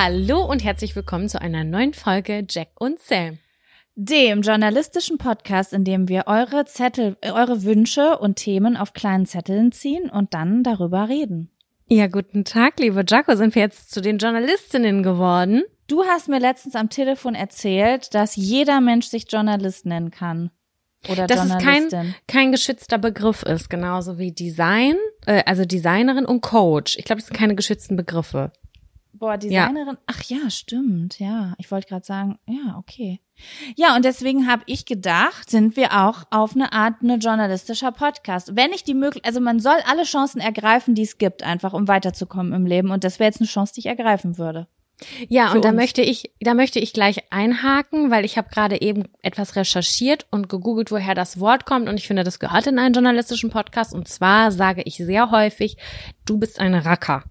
Hallo und herzlich willkommen zu einer neuen Folge Jack und Sam. Dem journalistischen Podcast, in dem wir eure Zettel, äh, eure Wünsche und Themen auf kleinen Zetteln ziehen und dann darüber reden. Ja, guten Tag, liebe Jaco. Sind wir jetzt zu den Journalistinnen geworden? Du hast mir letztens am Telefon erzählt, dass jeder Mensch sich Journalist nennen kann. Oder Dass es kein, kein geschützter Begriff ist, genauso wie Design, äh, also Designerin und Coach. Ich glaube, das sind keine geschützten Begriffe. Boah, Designerin. Ach ja, stimmt. Ja, ich wollte gerade sagen, ja, okay. Ja, und deswegen habe ich gedacht, sind wir auch auf eine Art eine journalistischer Podcast. Wenn ich die möglich, also man soll alle Chancen ergreifen, die es gibt, einfach um weiterzukommen im Leben. Und das wäre jetzt eine Chance, die ich ergreifen würde. Ja, und da uns. möchte ich, da möchte ich gleich einhaken, weil ich habe gerade eben etwas recherchiert und gegoogelt, woher das Wort kommt. Und ich finde, das gehört in einen journalistischen Podcast. Und zwar sage ich sehr häufig, du bist ein Racker.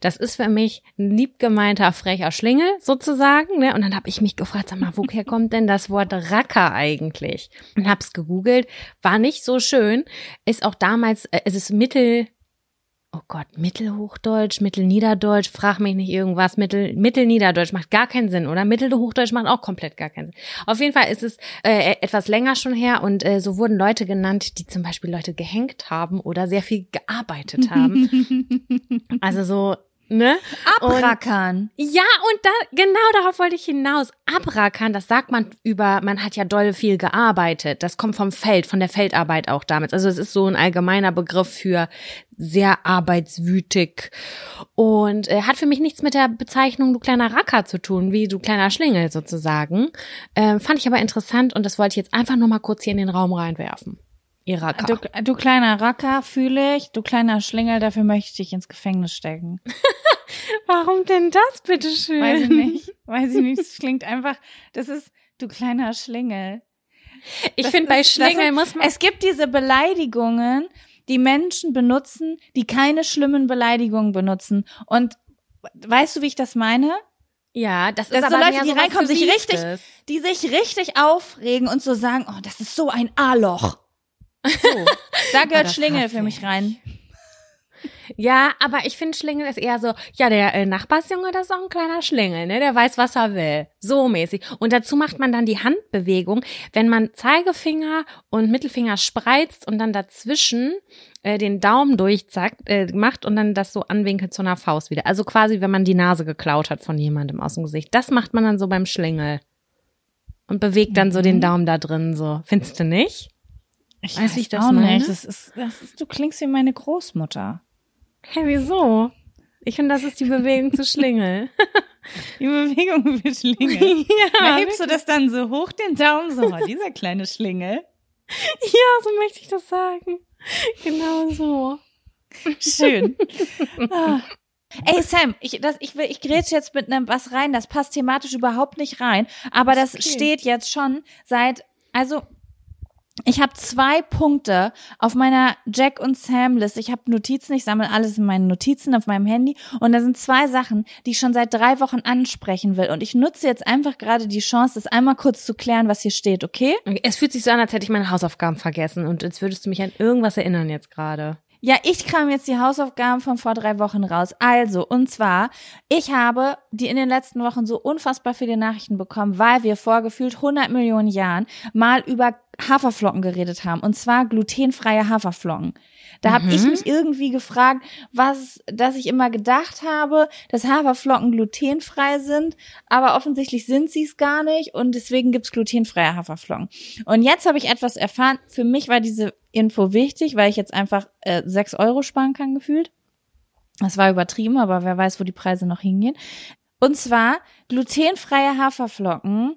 Das ist für mich ein lieb gemeinter frecher Schlingel sozusagen. Ne? Und dann habe ich mich gefragt, sag mal, woher kommt denn das Wort Racker eigentlich? Und hab's gegoogelt, war nicht so schön. Ist auch damals, äh, es ist Mittel, oh Gott, Mittelhochdeutsch, Mittelniederdeutsch, frag mich nicht irgendwas, Mittel, Mittelniederdeutsch macht gar keinen Sinn, oder? Mittelhochdeutsch macht auch komplett gar keinen Sinn. Auf jeden Fall ist es äh, etwas länger schon her und äh, so wurden Leute genannt, die zum Beispiel Leute gehängt haben oder sehr viel gearbeitet haben. also so, ne? Und- Abrackern. ja, und da, genau darauf wollte ich hinaus. Abrackern, das sagt man über, man hat ja doll viel gearbeitet. Das kommt vom Feld, von der Feldarbeit auch damals. Also es ist so ein allgemeiner Begriff für sehr arbeitswütig und äh, hat für mich nichts mit der Bezeichnung du kleiner Racker zu tun, wie du kleiner Schlingel sozusagen. Ähm, fand ich aber interessant und das wollte ich jetzt einfach nur mal kurz hier in den Raum reinwerfen. Ihr Racker. Du, du kleiner Racker, fühle ich. Du kleiner Schlingel, dafür möchte ich dich ins Gefängnis stecken. Warum denn das, bitteschön? Weiß ich nicht. Weiß ich nicht. Das klingt einfach, das ist, du kleiner Schlingel. Ich finde, bei Schlingel muss man. Es gibt diese Beleidigungen, die Menschen benutzen, die keine schlimmen Beleidigungen benutzen. Und weißt du, wie ich das meine? Ja, das, Das ist so aber Leute, die reinkommen, sich richtig- Die sich richtig aufregen und so sagen, oh, das ist so ein A-Loch. So, da gehört Schlingel für mich ich. rein. Ja, aber ich finde Schlingel ist eher so, ja, der äh, Nachbarsjunge, das ist auch ein kleiner Schlingel, ne? Der weiß, was er will. So mäßig. Und dazu macht man dann die Handbewegung, wenn man Zeigefinger und Mittelfinger spreizt und dann dazwischen äh, den Daumen durchzackt, äh, macht und dann das so anwinkelt zu einer Faust wieder. Also quasi, wenn man die Nase geklaut hat von jemandem aus dem Gesicht. Das macht man dann so beim Schlingel. Und bewegt dann so den Mhm. Daumen da drin so. Findest du nicht? Ich wie ich das auch meine? nicht. Das ist, das ist, du klingst wie meine Großmutter. Hä, wieso? Ich finde, das ist die Bewegung zu Schlingel. Die Bewegung für Schlinge. Ja, Da hebst du das dann so hoch, den Daumen, so, oh, dieser kleine Schlingel. Ja, so möchte ich das sagen. Genau so. Schön. Ah. Ey Sam, ich, das, ich will, ich grätsche jetzt mit einem was rein, das passt thematisch überhaupt nicht rein, aber das Okay. steht jetzt schon seit, also ich habe zwei Punkte auf meiner Jack und Sam Liste. Ich habe Notizen, ich sammle alles in meinen Notizen auf meinem Handy und da sind zwei Sachen, die ich schon seit drei Wochen ansprechen will und ich nutze jetzt einfach gerade die Chance, das einmal kurz zu klären, was hier steht, okay? Es fühlt sich so an, als hätte ich meine Hausaufgaben vergessen und jetzt würdest du mich an irgendwas erinnern jetzt gerade. Ja, ich kram jetzt die Hausaufgaben von vor drei Wochen raus. Also, und zwar, ich habe die in den letzten Wochen so unfassbar viele Nachrichten bekommen, weil wir vor gefühlt 100 Millionen Jahren mal über Haferflocken geredet haben. Und zwar glutenfreie Haferflocken. Da habe ich mich irgendwie gefragt, was, dass ich immer gedacht habe, dass Haferflocken glutenfrei sind, aber offensichtlich sind sie es gar nicht und deswegen gibt's glutenfreie Haferflocken. Und jetzt habe ich etwas erfahren. Für mich war diese Info wichtig, weil ich jetzt einfach äh, 6 Euro sparen kann, gefühlt. Das war übertrieben, aber wer weiß, wo die Preise noch hingehen. Und zwar glutenfreie Haferflocken.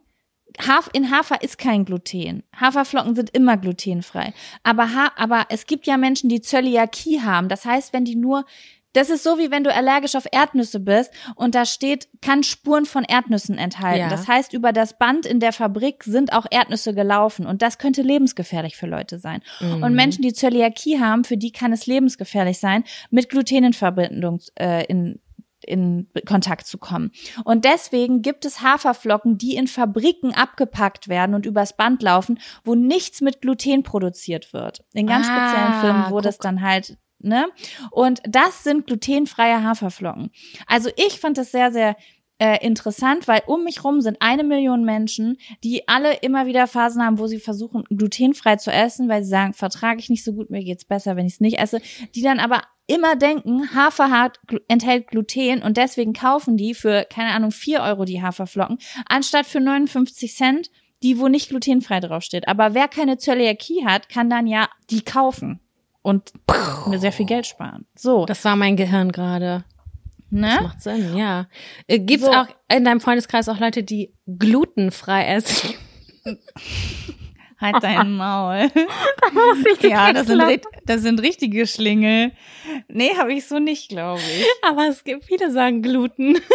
In Hafer ist kein Gluten. Haferflocken sind immer glutenfrei. Aber, ha aber es gibt ja Menschen, die Zöliakie haben. Das heißt, wenn die nur das ist so, wie wenn du allergisch auf Erdnüsse bist und da steht, kann Spuren von Erdnüssen enthalten. Ja. Das heißt, über das Band in der Fabrik sind auch Erdnüsse gelaufen und das könnte lebensgefährlich für Leute sein. Und Menschen, die Zöliakie haben, für die kann es lebensgefährlich sein, mit Gluten in Verbindung äh, in in Kontakt zu kommen. Und deswegen gibt es Haferflocken, die in Fabriken abgepackt werden und übers Band laufen, wo nichts mit Gluten produziert wird. In ganz Ah, speziellen Firmen, wo guck. das dann halt ne? Und das sind glutenfreie Haferflocken. Also ich fand das sehr, sehr äh, interessant, weil um mich rum sind eine Million Menschen, die alle immer wieder Phasen haben, wo sie versuchen, glutenfrei zu essen, weil sie sagen, vertrage ich nicht so gut, mir geht's besser, wenn ich es nicht esse, die dann aber immer denken, Hafer hat, glu- enthält Gluten und deswegen kaufen die für, keine Ahnung, vier Euro die Haferflocken, anstatt für 59 Cent, die wo nicht glutenfrei draufsteht. Aber wer keine Zöliakie hat, kann dann ja die kaufen und mir sehr viel Geld sparen. So, Das war mein Gehirn gerade. Das ne? macht Sinn, ja. Äh, Gibt's So. auch in deinem Freundeskreis auch Leute, die glutenfrei essen? Halt dein Maul. ja, das sind, das sind richtige Schlingel. Nee, habe ich so nicht, glaube ich. Aber es gibt viele sagen Gluten.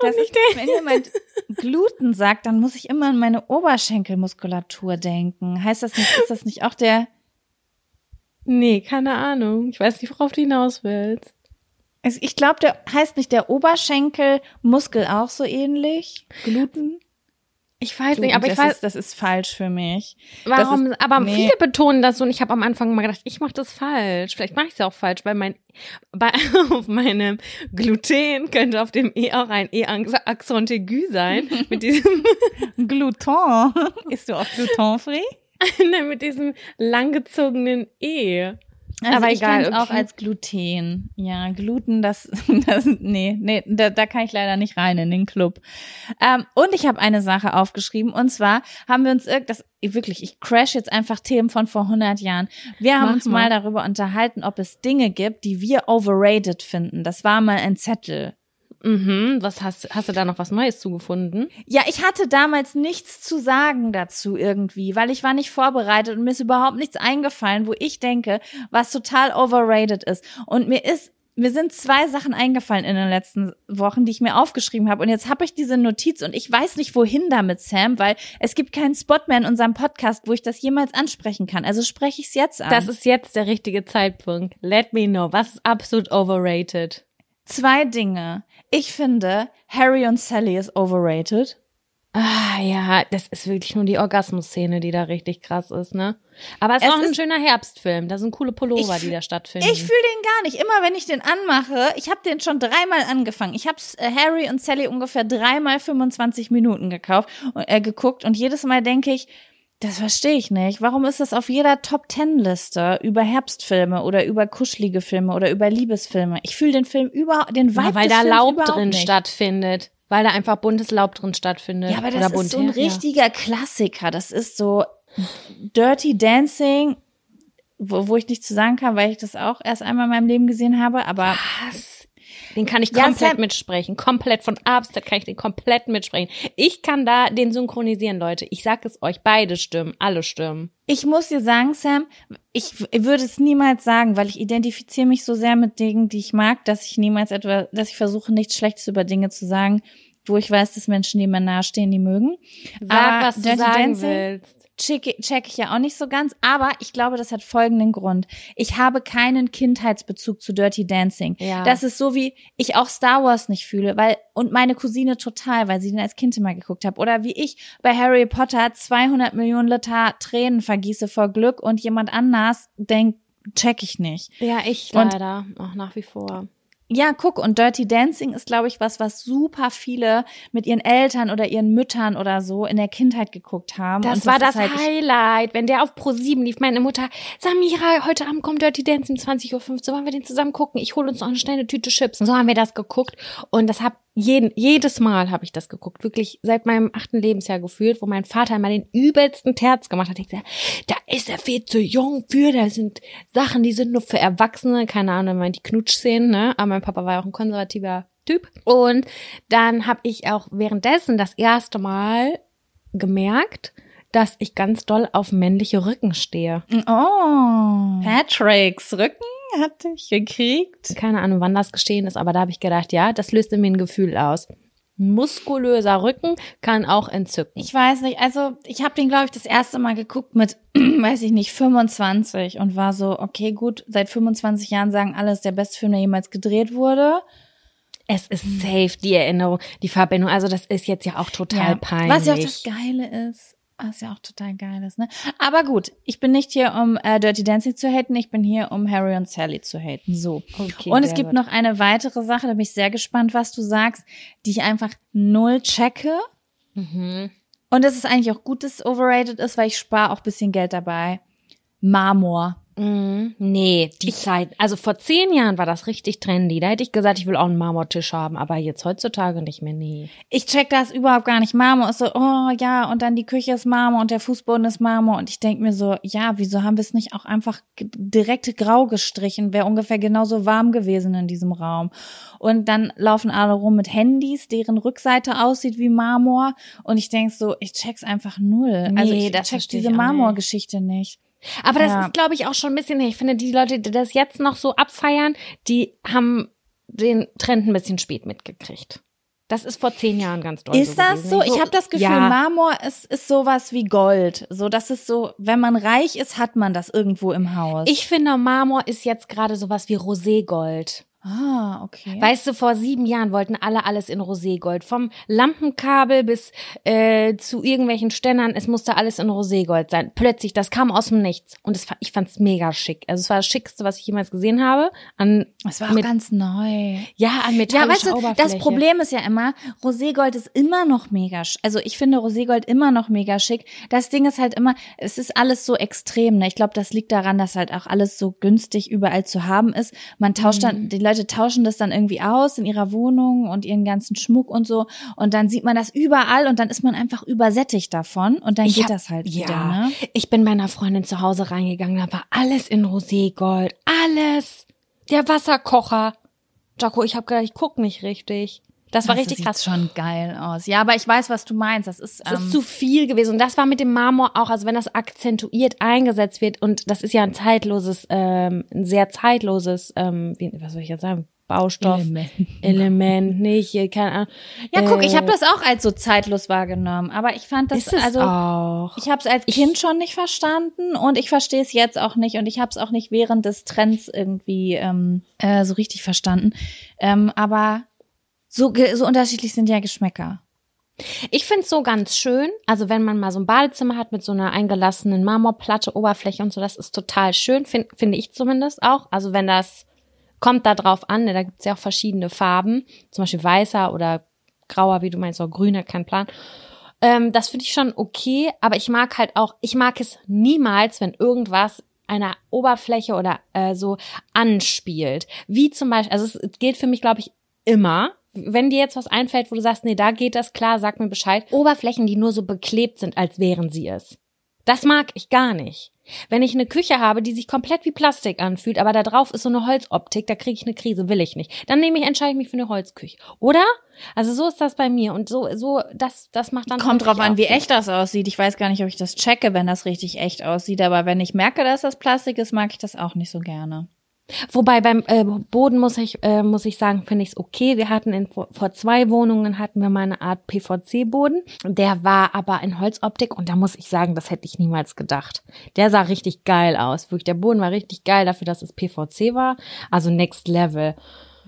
Das ist, wenn jemand Gluten sagt, dann muss ich immer an meine Oberschenkelmuskulatur denken. Heißt das nicht, ist das nicht auch der, Nee, keine Ahnung. Ich weiß nicht, worauf du hinaus willst. also ich glaube, der heißt nicht der Oberschenkelmuskel auch so ähnlich? Gluten? Ich weiß nicht, aber ich weiß, ist, das ist falsch für mich. warum, ist- aber nee. viele betonen das so und ich habe am Anfang immer gedacht, ich mache das falsch. Vielleicht mache ich es ja auch falsch, weil mein, bei, auf meinem Gluten könnte auf dem E auch ein E-Accent aigu sein, mit diesem, Gluton. Ist du auch glutenfrei? ne, mit diesem langgezogenen E. Also Aber ich egal, kenn's auch okay. als Gluten. Ja, Gluten, das, das nee, nee, da, da kann ich leider nicht rein in den Club. Ähm, und ich habe eine Sache aufgeschrieben und zwar haben wir uns irgend das wirklich, ich crash jetzt einfach Themen von vor 100 Jahren. Wir haben Mach uns mal. mal darüber unterhalten, ob es Dinge gibt, die wir overrated finden. Das war mal ein Zettel. Mhm, was hast, hast du da noch was Neues zugefunden? Ja, ich hatte damals nichts zu sagen dazu irgendwie, weil ich war nicht vorbereitet und mir ist überhaupt nichts eingefallen, wo ich denke, was total overrated ist. Und mir ist mir sind zwei Sachen eingefallen in den letzten Wochen, die ich mir aufgeschrieben habe. Und jetzt habe ich diese Notiz und ich weiß nicht, wohin damit, Sam, weil es gibt keinen Spot mehr in unserem Podcast, wo ich das jemals ansprechen kann. Also spreche ich es jetzt an. Das ist jetzt der richtige Zeitpunkt. Let me know. Was ist absolut overrated? zwei Dinge. Ich finde, Harry und Sally ist overrated. Ah, ja, das ist wirklich nur die Orgasmus-Szene, die da richtig krass ist, ne? Aber es ist Es auch ein ist- schöner Herbstfilm. Da sind coole Pullover, Ich die da stattfinden. Ich fühle den gar nicht. Immer wenn ich den anmache, ich habe den schon dreimal angefangen. Ich habe äh, Harry und Sally ungefähr dreimal 25 Minuten gekauft und äh, geguckt und jedes Mal denke ich, das verstehe ich nicht. Warum ist das auf jeder Top Ten Liste über Herbstfilme oder über kuschelige Filme oder über Liebesfilme? Ich fühle den Film überhaupt, den Vibe ja, weil da Films Laub drin nicht. stattfindet. Weil da einfach buntes Laub drin stattfindet. Ja, aber das ist so ein ja. richtiger Klassiker. Das ist so Dirty Dancing, wo, wo ich nichts zu sagen kann, weil ich das auch erst einmal in meinem Leben gesehen habe. Aber Was? Den kann ich Ja, komplett Sam- mitsprechen. Komplett von A bis Z kann ich den komplett mitsprechen. Ich kann da den synchronisieren, Leute. Ich sag es euch, beide Stimmen, alle Stimmen. Ich muss dir sagen, Sam, ich würde es niemals sagen, weil ich identifiziere mich so sehr mit Dingen, die ich mag, dass ich niemals etwa, dass ich versuche, nichts Schlechtes über Dinge zu sagen, wo ich weiß, dass Menschen, die mir nahestehen, die mögen. Sag, Aber was du Dirty sagen Dancing willst. Check, check ich ja auch nicht so ganz, aber ich glaube, das hat folgenden Grund. Ich habe keinen Kindheitsbezug zu Dirty Dancing. Ja. Das ist so wie ich auch Star Wars nicht fühle, weil und meine Cousine total, weil sie den als Kind immer geguckt hat oder wie ich bei Harry Potter 200 Millionen Liter Tränen vergieße vor Glück und jemand anders denkt, check ich nicht. Ja, ich Und- leider. Auch nach wie vor. Ja, guck, und Dirty Dancing ist, glaube ich, was, was super viele mit ihren Eltern oder ihren Müttern oder so in der Kindheit geguckt haben. Das und war das halt, Highlight. Wenn der auf Pro 7 lief, meine Mutter, Samira, heute Abend kommt Dirty Dancing 20.15 Uhr, wollen wir den zusammen gucken? Ich hole uns noch eine schnelle Tüte Chips. Und so haben wir das geguckt. Und das hab jeden, jedes Mal habe ich das geguckt. Wirklich seit meinem achten Lebensjahr gefühlt, wo mein Vater mal den übelsten Terz gemacht hat. Ich gesagt, da ist er viel zu jung für, da sind Sachen, die sind nur für Erwachsene. Keine Ahnung, meint die Knutschszenen, ne? Aber mein Papa war ja auch ein konservativer Typ. Und dann habe ich auch währenddessen das erste Mal gemerkt, dass ich ganz doll auf männliche Rücken stehe. Oh. Patricks Rücken hatte ich gekriegt. Keine Ahnung, wann das geschehen ist, aber da habe ich gedacht, ja, das löst in mir ein Gefühl aus. Muskulöser Rücken kann auch entzücken. Ich weiß nicht, also ich habe den, glaube ich, das erste Mal geguckt mit, weiß ich nicht, 25 und war so, okay, gut, seit 25 Jahren sagen alle, es ist der beste Film, der jemals gedreht wurde. Es ist safe, die Erinnerung, die Verbindung. Also das ist jetzt ja auch total peinlich. Was ja auch das Geile ist. Was ja auch total geil ist, ne? Aber gut, ich bin nicht hier, um äh, Dirty Dancing zu haten, ich bin hier, um Harry und Sally zu haten. So. Okay, und es gibt gut. noch eine weitere Sache, da bin ich sehr gespannt, was du sagst, die ich einfach null checke. Mhm. Und das ist eigentlich auch gut, dass es overrated ist, weil ich spare auch bisschen Geld dabei. Marmor. Mhm. Nee, die Zeit. Also vor zehn Jahren war das richtig trendy. Da hätte ich gesagt, ich will auch einen Marmortisch haben, aber jetzt heutzutage nicht mehr. Nee. Ich check das überhaupt gar nicht. Marmor ist so, oh ja, und dann die Küche ist Marmor und der Fußboden ist Marmor. Und ich denk mir so, ja, wieso haben wir es nicht auch einfach direkt grau gestrichen? Wäre ungefähr genauso warm gewesen in diesem Raum. Und dann laufen alle rum mit Handys, deren Rückseite aussieht wie Marmor. Und ich denk so, ich check's einfach null. Nee, also ich check diese ich. Marmorgeschichte nicht. Aber das Ja. ist, glaube ich, auch schon ein bisschen, ich finde, die Leute, die das jetzt noch so abfeiern, die haben den Trend ein bisschen spät mitgekriegt. Das ist vor zehn Jahren ganz doll Ist so das gewesen. so? Ich habe das Gefühl, ja, Marmor ist, ist sowas wie Gold. So, das ist so, wenn man reich ist, hat man das irgendwo im Haus. ich finde, Marmor ist jetzt gerade sowas wie Roségold. Ah, okay. Weißt du, vor sieben Jahren wollten alle alles in Roségold. Vom Lampenkabel bis äh, zu irgendwelchen Ständern, es musste alles in Roségold sein. Plötzlich, das kam aus dem Nichts. Und es, ich fand's mega schick. Also es war das Schickste, was ich jemals gesehen habe. An, Das war auch mit, ganz neu. ja, an Ja, metallischer weißt du, das Oberfläche. Problem ist ja immer, Roségold ist immer noch mega, sch- also ich finde Roségold immer noch mega schick. Das Ding ist halt immer, es ist alles so extrem, ne? Ich glaube, das liegt daran, dass halt auch alles so günstig überall zu haben ist. Man tauscht Mhm. dann, die Leute tauschen das dann irgendwie aus in ihrer Wohnung und ihren ganzen Schmuck und so. Und dann sieht man das überall und dann ist man einfach übersättigt davon und dann Ich geht hab- das halt wieder, Ja, ne? ich bin meiner Freundin zu Hause reingegangen, da war alles in Roségold. Alles. Der Wasserkocher. Jaco, ich habe gedacht, ich guck nicht richtig. Das war Das richtig sieht krass. schon geil aus. Ja, aber ich weiß, was du meinst. Das ist, Es ähm, ist zu viel gewesen. Und das war mit dem Marmor auch, also wenn das akzentuiert eingesetzt wird, und das ist ja ein zeitloses, ähm, ein sehr zeitloses, ähm, wie, was soll ich jetzt sagen, Baustoff, Element. Element, nicht, äh, keine Ahnung. Ja, guck, ich Äh, habe das auch als so zeitlos wahrgenommen, aber ich fand das also auch. ich habe es als Kind schon nicht verstanden und ich verstehe es jetzt auch nicht und ich habe es auch nicht während des Trends irgendwie ähm, äh, so richtig verstanden. Ähm, aber so so unterschiedlich sind ja Geschmäcker. Ich find's so ganz schön. Also wenn man mal so ein Badezimmer hat mit so einer eingelassenen Marmorplatte, Oberfläche und so, das ist total schön, find, finde ich zumindest auch. Also wenn das kommt da drauf an, ne, da gibt's ja auch verschiedene Farben, zum Beispiel weißer oder grauer, wie du meinst, oder grüner, kein Plan. Ähm, das finde ich schon okay, aber ich mag halt auch, ich mag es niemals, wenn irgendwas einer Oberfläche oder äh, so anspielt. Wie zum Beispiel, also es gilt für mich, glaube ich, immer. Wenn dir jetzt was einfällt, wo du sagst, nee, da geht das klar, sag mir Bescheid. Oberflächen, die nur so beklebt sind, als wären sie es. Das mag ich gar nicht. Wenn ich eine Küche habe, die sich komplett wie Plastik anfühlt, aber da drauf ist so eine Holzoptik, da kriege ich eine Krise, will ich nicht. Dann nehme ich, entscheide ich mich für eine Holzküche. Oder? Also so ist das bei mir und so, so, das, das macht dann. Kommt drauf an, wie echt das aussieht. Ich weiß gar nicht, ob ich das checke, wenn das richtig echt aussieht, aber wenn ich merke, dass das Plastik ist, mag ich das auch nicht so gerne. Wobei beim äh, Boden muss ich äh, muss ich sagen, finde ich es okay. Wir hatten in, vor zwei Wohnungen hatten wir mal eine Art PVC-Boden. Der war aber in Holzoptik und da muss ich sagen, das hätte ich niemals gedacht. Der sah richtig geil aus. Wirklich, der Boden war richtig geil dafür, dass es PVC war. Also Next Level.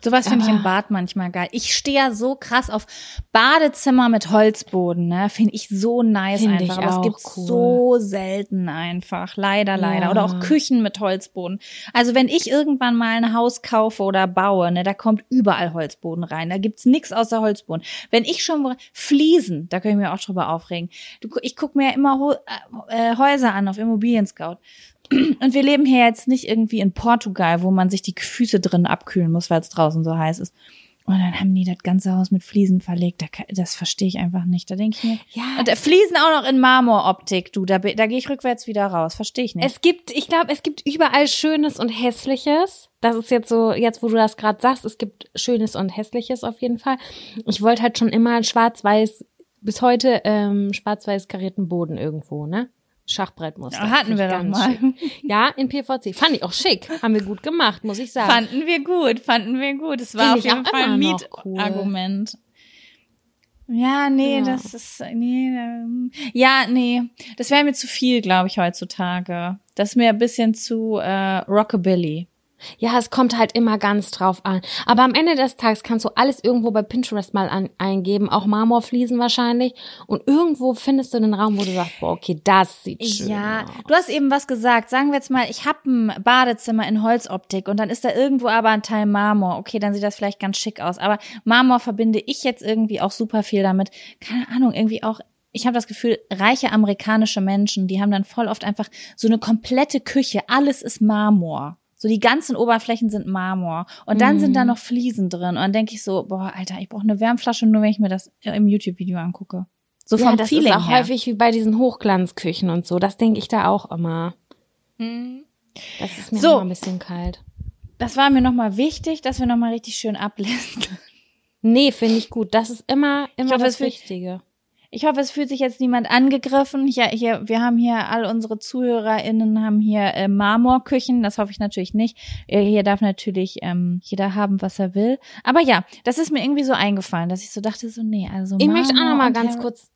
Sowas finde ich im Bad manchmal geil. Ich stehe ja so krass auf Badezimmer mit Holzboden, ne? Finde ich so nice Find einfach. ich Aber es gibt cool. so selten einfach. Leider, leider. Ja. Oder auch Küchen mit Holzboden. Also wenn ich irgendwann mal ein Haus kaufe oder baue, ne, da kommt überall Holzboden rein. Da gibt's nix außer Holzboden. Wenn ich schon Fliesen, da kann ich mir auch drüber aufregen. Ich gucke mir ja immer äh, Häuser an auf Immobilien Scout. Und wir leben hier jetzt nicht irgendwie in Portugal, wo man sich die Füße drin abkühlen muss, weil es draußen so heiß ist. Und dann haben die das ganze Haus mit Fliesen verlegt. Da Das verstehe ich einfach nicht. Da denke ich mir. Ja. Und äh, Fliesen auch noch in Marmoroptik, du. Da, da gehe ich rückwärts wieder raus. Verstehe ich nicht. Es gibt, ich glaube, es gibt überall Schönes und Hässliches. Das ist jetzt so, jetzt wo du das gerade sagst, es gibt Schönes und Hässliches auf jeden Fall. Ich wollte halt schon immer schwarz-weiß, bis heute ähm, schwarz-weiß karierten Boden irgendwo, ne? Schachbrettmuster. Ja, hatten wir doch mal. schick. Ja, in PVC. Fand ich auch schick. Haben wir gut gemacht, muss ich sagen. Fanden wir gut, fanden wir gut. Es war Finde auf jeden Fall ein noch cool. Mietargument. Ja, nee, Ja. das ist, nee, ähm, ja, nee, das wäre mir zu viel, glaube ich, heutzutage. Das ist mir ein bisschen zu äh, Rockabilly. Ja, es kommt halt immer ganz drauf an. Aber am Ende des Tages kannst du alles irgendwo bei Pinterest mal an, eingeben, auch Marmorfliesen wahrscheinlich. Und irgendwo findest du einen Raum, wo du sagst, boah, okay, das sieht schön Ja, aus. du hast eben was gesagt. Sagen wir jetzt mal, ich habe ein Badezimmer in Holzoptik und dann ist da irgendwo aber ein Teil Marmor. Okay, dann sieht das vielleicht ganz schick aus. Aber Marmor verbinde ich jetzt irgendwie auch super viel damit. Keine Ahnung, irgendwie auch. Ich habe das Gefühl, reiche amerikanische Menschen, die haben dann voll oft einfach so eine komplette Küche. Alles ist Marmor. So die ganzen Oberflächen sind Marmor. Und dann sind da Mhm. noch Fliesen drin. Und dann denke ich so, boah, Alter, ich brauche eine Wärmflasche, nur wenn ich mir das im YouTube-Video angucke. So vom ja, das Feeling ist auch her. häufig wie bei diesen Hochglanzküchen und so. Das denke ich da auch immer. Mhm. Das ist mir So. immer ein bisschen kalt. Das war mir nochmal wichtig, dass wir nochmal richtig schön ablisten. Nee, finde ich gut. Das ist immer, immer hoffe, das wird- Wichtige. Ich hoffe, es fühlt sich jetzt niemand angegriffen. Hier, hier, wir haben hier, all unsere ZuhörerInnen haben hier äh, Marmorküchen. Das hoffe ich natürlich nicht. Äh, Hier darf natürlich ähm, jeder haben, was er will. Aber ja, das ist mir irgendwie so eingefallen, dass ich so dachte, so, nee, also Ich möchte auch Marmor noch mal und ganz Harry- kurz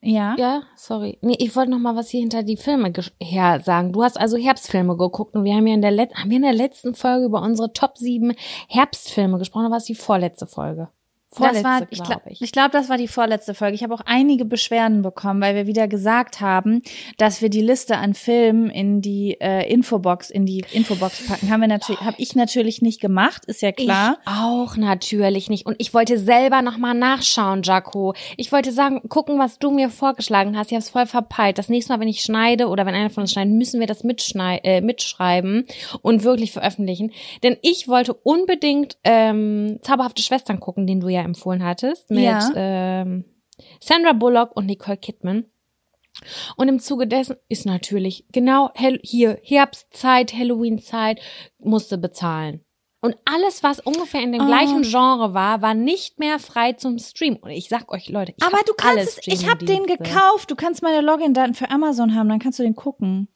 Ja. Ja, sorry. Nee, ich wollte noch mal was hier hinter die Filme her sagen. Du hast also Herbstfilme geguckt und wir haben ja in der letzten, haben wir in der letzten Folge über unsere Top 7 Herbstfilme gesprochen, oder war es die vorletzte Folge? Das war, ich glaube glaube, ich. ich glaub, das war die vorletzte Folge. Ich habe auch einige Beschwerden bekommen, weil wir wieder gesagt haben, dass wir die Liste an Filmen in die äh, Infobox, in die Infobox packen. Haben wir natürlich, habe ich natürlich nicht gemacht, ist ja klar. Ich auch natürlich nicht. Und ich wollte selber noch mal nachschauen, Jaco. Ich wollte sagen, gucken, was du mir vorgeschlagen hast. Ich habe es voll verpeilt. Das nächste Mal, wenn ich schneide oder wenn einer von uns schneidet, müssen wir das mitschnei äh, mitschreiben und wirklich veröffentlichen. Denn ich wollte unbedingt ähm, Zauberhafte Schwestern gucken, den du ja empfohlen hattest, mit Ja. ähm, Sandra Bullock und Nicole Kidman. Und im Zuge dessen ist natürlich genau hier Herbstzeit, Halloween-Zeit, musste bezahlen. Und alles, was ungefähr in dem Oh. gleichen Genre war, war nicht mehr frei zum Stream. Und ich sag euch, Leute, ich Aber hab du kannst es, ich habe den gekauft. Du kannst meine Login-Daten für Amazon haben, dann kannst du den gucken.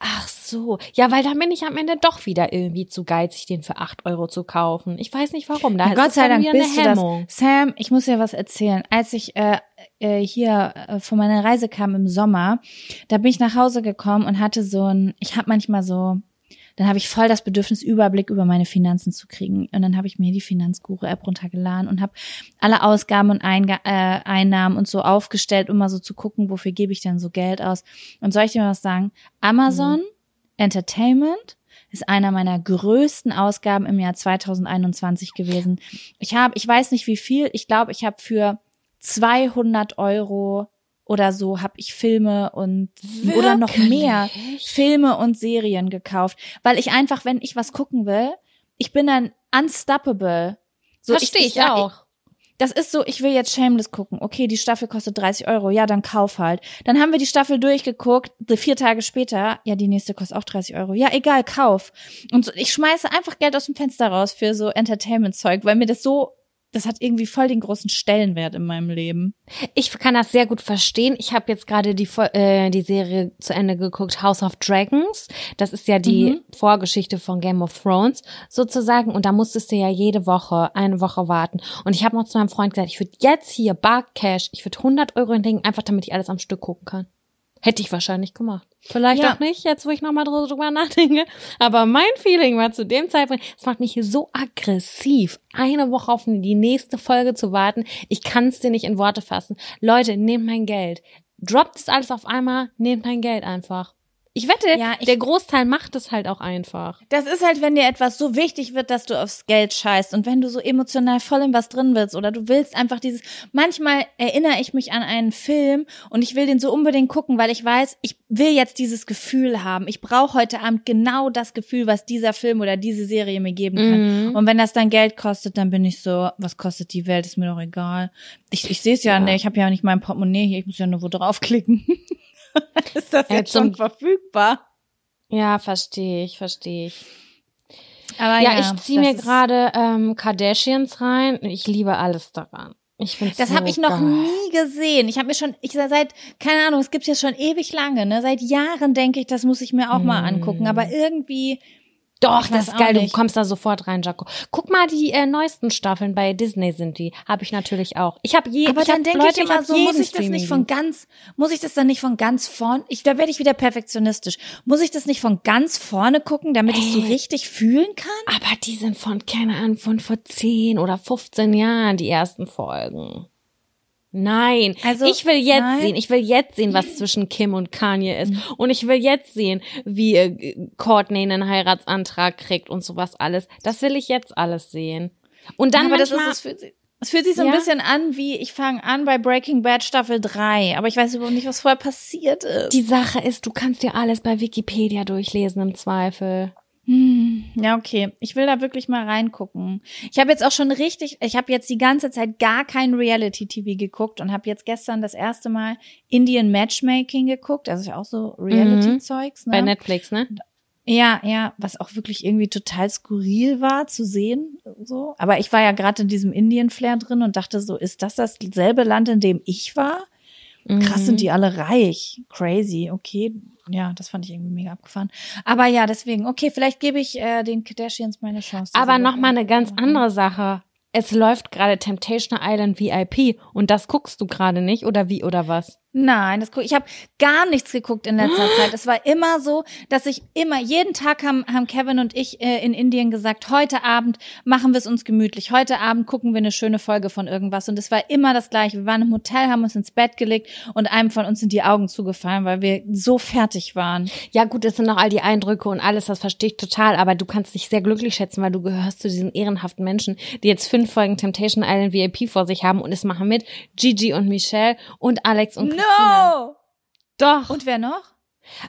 Ach so. Ja, weil dann bin ich am Ende doch wieder irgendwie zu geizig, den für 8 Euro zu kaufen. Ich weiß nicht warum. Da Ja, Gott sei Dank bist du das. Sam, ich muss dir was erzählen. Als ich äh, äh, hier äh, von meiner Reise kam im Sommer, da bin ich nach Hause gekommen und hatte so ein, ich habe manchmal so, dann habe ich voll das Bedürfnis, Überblick über meine Finanzen zu kriegen. Und dann habe ich mir die Finanzguru-App runtergeladen und habe alle Ausgaben und Einga äh, Einnahmen und so aufgestellt, um mal so zu gucken, wofür gebe ich denn so Geld aus. Und soll ich dir mal was sagen? Amazon Entertainment ist einer meiner größten Ausgaben im Jahr 2021 gewesen. Ich habe, ich weiß nicht wie viel, ich glaube, ich habe für 200 Euro oder so habe ich Filme und oder noch mehr Wirklich? Filme und Serien gekauft, weil ich einfach, wenn ich was gucken will, ich bin dann unstoppable. So, Verstehe ich, sag- auch. das ist so, ich will jetzt Shameless gucken. Okay, die Staffel kostet 30 Euro. Ja, dann kauf halt. Dann haben wir die Staffel durchgeguckt. Vier Tage später, ja, die nächste kostet auch 30 Euro. Ja, egal, kauf. Und so, ich schmeiße einfach Geld aus dem Fenster raus für so Entertainment-Zeug, weil mir das so das hat irgendwie voll den großen Stellenwert in meinem Leben. Ich kann das sehr gut verstehen. Ich habe jetzt gerade die, äh, die Serie zu Ende geguckt, House of Dragons. Das ist ja die mhm. Vorgeschichte von Game of Thrones sozusagen. Und da musstest du ja jede Woche, eine Woche warten. Und ich habe noch zu meinem Freund gesagt, ich würde jetzt hier Bar Cash, ich würde 100 Euro hinlegen, einfach damit ich alles am Stück gucken kann. Hätte ich wahrscheinlich gemacht. Vielleicht ja. auch nicht, jetzt wo ich nochmal drüber nachdenke. Aber mein Feeling war zu dem Zeitpunkt, es macht mich so aggressiv, eine Woche auf die nächste Folge zu warten. Ich kann es dir nicht in Worte fassen. Leute, nehmt mein Geld. Droppt es alles auf einmal, nehmt mein Geld einfach. Ich wette, ja, ich, der Großteil macht es halt auch einfach. Das ist halt, wenn dir etwas so wichtig wird, dass du aufs Geld scheißt und wenn du so emotional voll in was drin willst oder du willst einfach dieses, manchmal erinnere ich mich an einen Film und ich will den so unbedingt gucken, weil ich weiß, ich will jetzt dieses Gefühl haben. Ich brauche heute Abend genau das Gefühl, was dieser Film oder diese Serie mir geben kann. Mhm. Und wenn das dann Geld kostet, dann bin ich so, was kostet die Welt, ist mir doch egal. Ich, ich sehe es ja, ja. nicht, ich habe ja nicht mein Portemonnaie hier, ich muss ja nur wo draufklicken. ist das jetzt schon verfügbar? Ja, verstehe ich, verstehe ich. Aber ja, ja ich ziehe mir gerade ähm, Kardashians rein. Ich liebe alles daran. Ich find's das so habe ich noch geil. nie gesehen. Ich habe mir schon, ich seit, keine Ahnung, es gibt's jetzt schon ewig lange, ne? Seit Jahren denke ich, das muss ich mir auch mm. mal angucken. Aber irgendwie doch, das ist geil. Du kommst da sofort rein, Jaco. Guck mal, die äh, neuesten Staffeln bei Disney sind die. Habe ich natürlich auch. Ich habe je, aber ich dann denke ich immer so, muss ich das nicht von ganz, muss ich das dann nicht von ganz vorn? Ich, da werde ich wieder perfektionistisch. Muss ich das nicht von ganz vorne gucken, damit ich so richtig fühlen kann? Aber die sind von keine Ahnung von vor 10 oder 15 Jahren die ersten Folgen. Nein, also ich will jetzt nein. sehen, ich will jetzt sehen, was zwischen Kim und Kanye ist. Mhm. Und ich will jetzt sehen, wie äh, Courtney einen Heiratsantrag kriegt und sowas alles. Das will ich jetzt alles sehen. Und dann ja, aber manchmal, das ist, es fühlt, es fühlt sich so ein bisschen an, wie ich fange an bei Breaking Bad Staffel 3, aber ich weiß überhaupt nicht, was vorher passiert ist. Die Sache ist, du kannst dir alles bei Wikipedia durchlesen im Zweifel. Hm, ja, okay. Ich will da wirklich mal reingucken. Ich habe jetzt auch schon richtig, ich habe jetzt die ganze Zeit gar kein Reality-TV geguckt und habe jetzt gestern das erste Mal Indian Matchmaking geguckt. Also auch so Reality-Zeugs. Ne? Bei Netflix, ne? Ja, ja, was auch wirklich irgendwie total skurril war zu sehen. So. Aber ich war ja gerade in diesem Indien-Flair drin und dachte so, ist das dasselbe Land, in dem ich war? Krass, sind mhm. die alle reich. Crazy, okay ja, das fand ich irgendwie mega abgefahren. Aber ja, deswegen, okay, vielleicht gebe ich äh, den Kardashians meine Chance. Aber noch mal eine ganz andere Sache. Es läuft gerade Temptation Island VIP und das guckst du gerade nicht oder wie oder was? Nein, das guck, ich habe gar nichts geguckt in letzter Zeit. Es war immer so, dass ich immer, jeden Tag haben, haben Kevin und ich äh, in Indien gesagt, heute Abend machen wir es uns gemütlich. Heute Abend gucken wir eine schöne Folge von irgendwas. Und es war immer das Gleiche. Wir waren im Hotel, haben uns ins Bett gelegt und einem von uns sind die Augen zugefallen, weil wir so fertig waren. Ja gut, es sind noch all die Eindrücke und alles, das verstehe ich total. Aber du kannst dich sehr glücklich schätzen, weil du gehörst zu diesen ehrenhaften Menschen, die jetzt fünf Folgen Temptation Island VIP vor sich haben und es machen mit Gigi und Michelle und Alex und no. No! Doch. Und wer noch?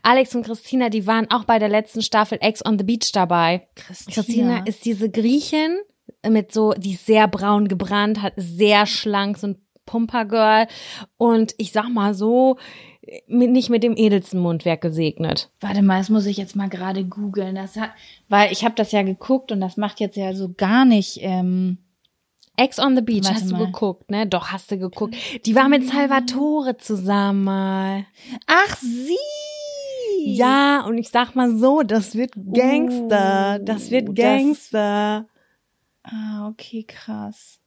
Alex und Christina, die waren auch bei der letzten Staffel Ex on the Beach dabei. Christina, Christina ist diese Griechin mit so, die ist sehr braun gebrannt, hat sehr schlank, so ein Pumpergirl. Und ich sag mal so, mit, nicht mit dem edelsten Mundwerk gesegnet. Warte mal, das muss ich jetzt mal gerade googeln. Das hat, weil ich habe das ja geguckt und das macht jetzt ja so gar nicht. Ähm Ex on the Beach Warte hast mal. du geguckt, ne? Doch, hast du geguckt. Die war mit Salvatore zusammen mal. Ach, sie! Ja, und ich sag mal so, das wird Gangster. Uh, das wird Gangster. Das, ah, okay, krass.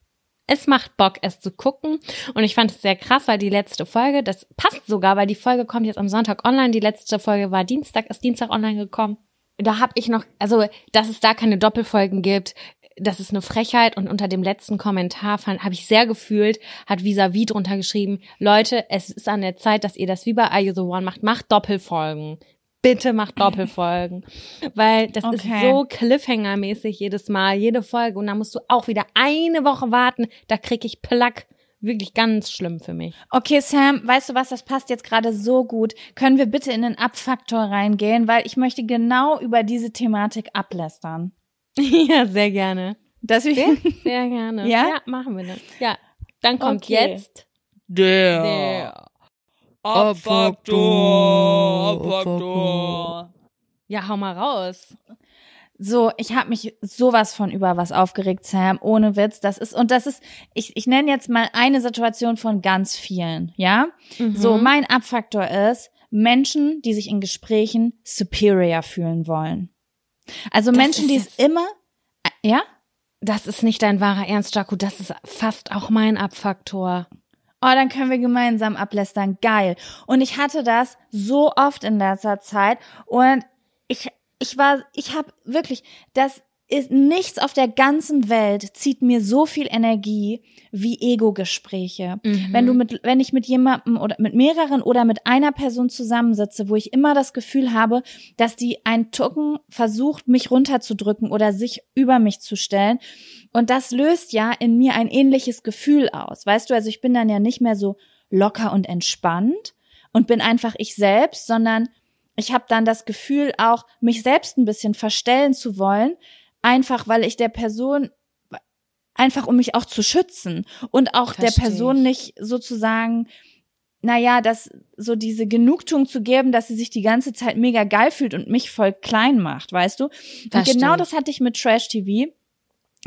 Es macht Bock, es zu gucken. Und ich fand es sehr krass, weil die letzte Folge, das passt sogar, weil die Folge kommt jetzt am Sonntag online. Die letzte Folge war Dienstag, ist Dienstag online gekommen da habe ich noch, also dass es da keine Doppelfolgen gibt, das ist eine Frechheit und unter dem letzten Kommentar habe ich sehr gefühlt, hat Visavi drunter geschrieben, Leute, es ist an der Zeit, dass ihr das wie bei Are You The One macht, macht Doppelfolgen. Bitte macht Doppelfolgen. Weil das okay. ist so Cliffhanger-mäßig jedes Mal, jede Folge. Und da musst du auch wieder eine Woche warten. Da krieg ich Plack. Wirklich ganz schlimm für mich. Okay, Sam, weißt du was, das passt jetzt gerade so gut. Können wir bitte in den Abfaktor reingehen, weil ich möchte genau über diese Thematik ablästern. Ja, sehr gerne. Das sehr, sehr gerne. Ja? ja, machen wir das. Ja. Dann kommt Okay. jetzt Der, der Abfaktor, Abfaktor. Ja, hau mal raus. So, ich habe mich sowas von über was aufgeregt, Sam, ohne Witz. Das ist, und das ist, ich, ich nenne jetzt mal eine Situation von ganz vielen, ja? So, Mhm. mein Abfaktor ist Menschen, die sich in Gesprächen superior fühlen wollen. Also Das Menschen, die es immer, äh, ja? Das ist nicht dein wahrer Ernst, Jaco. Das ist fast auch mein Abfaktor. Oh, dann können wir gemeinsam ablästern. Geil. Und ich hatte das so oft in letzter Zeit und ich, ich war, ich habe wirklich, das ist nichts auf der ganzen Welt zieht mir so viel Energie wie Ego-Gespräche. Mhm. Wenn du mit, wenn ich mit jemandem oder mit mehreren oder mit einer Person zusammensitze, wo ich immer das Gefühl habe, dass die ein Tucken versucht, mich runterzudrücken oder sich über mich zu stellen. Und das löst ja in mir ein ähnliches Gefühl aus. Weißt du, also ich bin dann ja nicht mehr so locker und entspannt und bin einfach ich selbst, sondern ich habe dann das Gefühl, auch mich selbst ein bisschen verstellen zu wollen, einfach weil ich der Person einfach um mich auch zu schützen und auch der Versteh Person ich. nicht sozusagen naja, das so diese Genugtuung zu geben, dass sie sich die ganze Zeit mega geil fühlt und mich voll klein macht, weißt du? Und Versteh genau ich. das hatte ich mit Trash TV.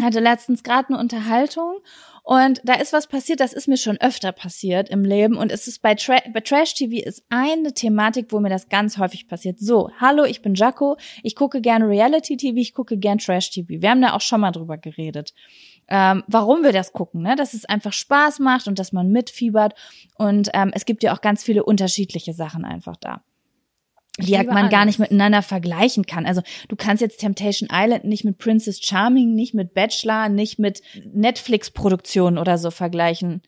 Hatte letztens gerade eine Unterhaltung und da ist was passiert, das ist mir schon öfter passiert im Leben und es ist bei, Tra bei Trash TV ist eine Thematik, wo mir das ganz häufig passiert. So, hallo, ich bin Jaco, ich gucke gerne Reality TV, ich gucke gern Trash TV. Wir haben da auch schon mal drüber geredet. Ähm, warum wir das gucken, ne? Dass es einfach Spaß macht und dass man mitfiebert und ähm, es gibt ja auch ganz viele unterschiedliche Sachen einfach da Ich die halt man gar alles. nicht miteinander vergleichen kann. Also du kannst jetzt Temptation Island nicht mit Princess Charming, nicht mit Bachelor, nicht mit Netflix-Produktionen oder so vergleichen.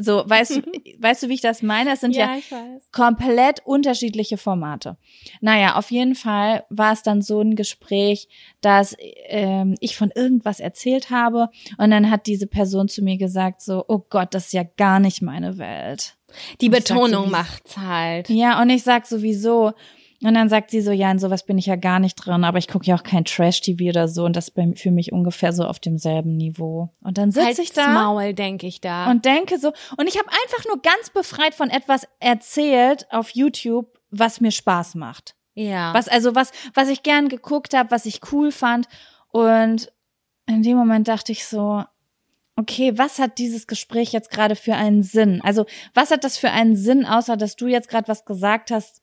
So, weißt du, weißt du, wie ich das meine? Es sind ja, weiß. komplett unterschiedliche Formate. Naja, auf jeden Fall war es dann so ein Gespräch, dass ähm, ich von irgendwas erzählt habe und dann hat diese Person zu mir gesagt so, oh Gott, das ist ja gar nicht meine Welt. Die so, Betonung wie- macht's halt. Ja, und ich sag sowieso. Und dann sagt sie so, ja, in sowas bin ich ja gar nicht drin, aber ich gucke ja auch kein Trash-TV oder so und das ist für mich ungefähr so auf demselben Niveau. Und dann sitze Halt's ich da Maul, denke ich da. und denke so, und ich habe einfach nur ganz befreit von etwas erzählt auf YouTube, was mir Spaß macht. ja. Was also was was ich gern geguckt habe, was ich cool fand und in dem Moment dachte ich so, okay, was hat dieses Gespräch jetzt gerade für einen Sinn? Also, was hat das für einen Sinn außer dass du jetzt gerade was gesagt hast,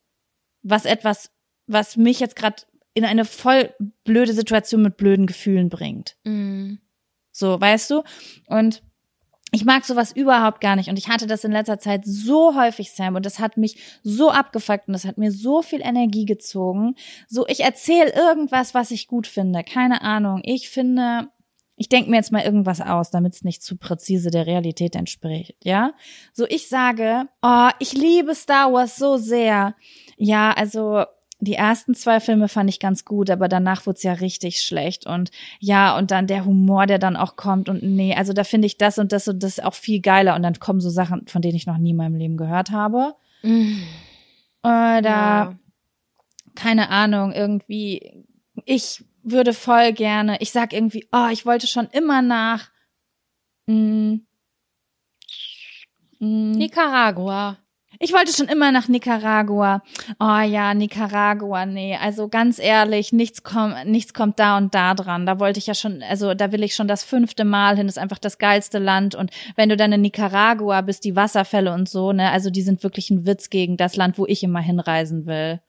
was etwas was mich jetzt gerade in eine voll blöde Situation mit blöden Gefühlen bringt. Mhm. So, weißt du? Und ich mag sowas überhaupt gar nicht. Und ich hatte das in letzter Zeit so häufig, Sam, und das hat mich so abgefuckt und das hat mir so viel Energie gezogen. So, ich erzähle irgendwas, was ich gut finde. Keine Ahnung. Ich finde, ich denke mir jetzt mal irgendwas aus, damit es nicht zu präzise der Realität entspricht, ja? So, ich sage, oh, ich liebe Star Wars so sehr. Ja, also die ersten zwei Filme fand ich ganz gut, aber danach wurde es ja richtig schlecht. Und ja, und dann der Humor, der dann auch kommt. Und nee, also da finde ich das und das und das auch viel geiler. Und dann kommen so Sachen, von denen ich noch nie in meinem Leben gehört habe. Mhm. Oder, Ja. keine Ahnung, irgendwie, ich würde voll gerne, ich sag irgendwie, oh, ich wollte schon immer nach, mm, mm, Nicaragua. Ich wollte schon immer nach Nicaragua. Oh ja, Nicaragua, nee. Also ganz ehrlich, nichts kommt, nichts kommt da und da dran. Da wollte ich ja schon, also da will ich schon das fünfte Mal hin. Das ist einfach das geilste Land. Und wenn du dann in Nicaragua bist, die Wasserfälle und so, ne, also die sind wirklich ein Witz gegen das Land, wo ich immer hinreisen will.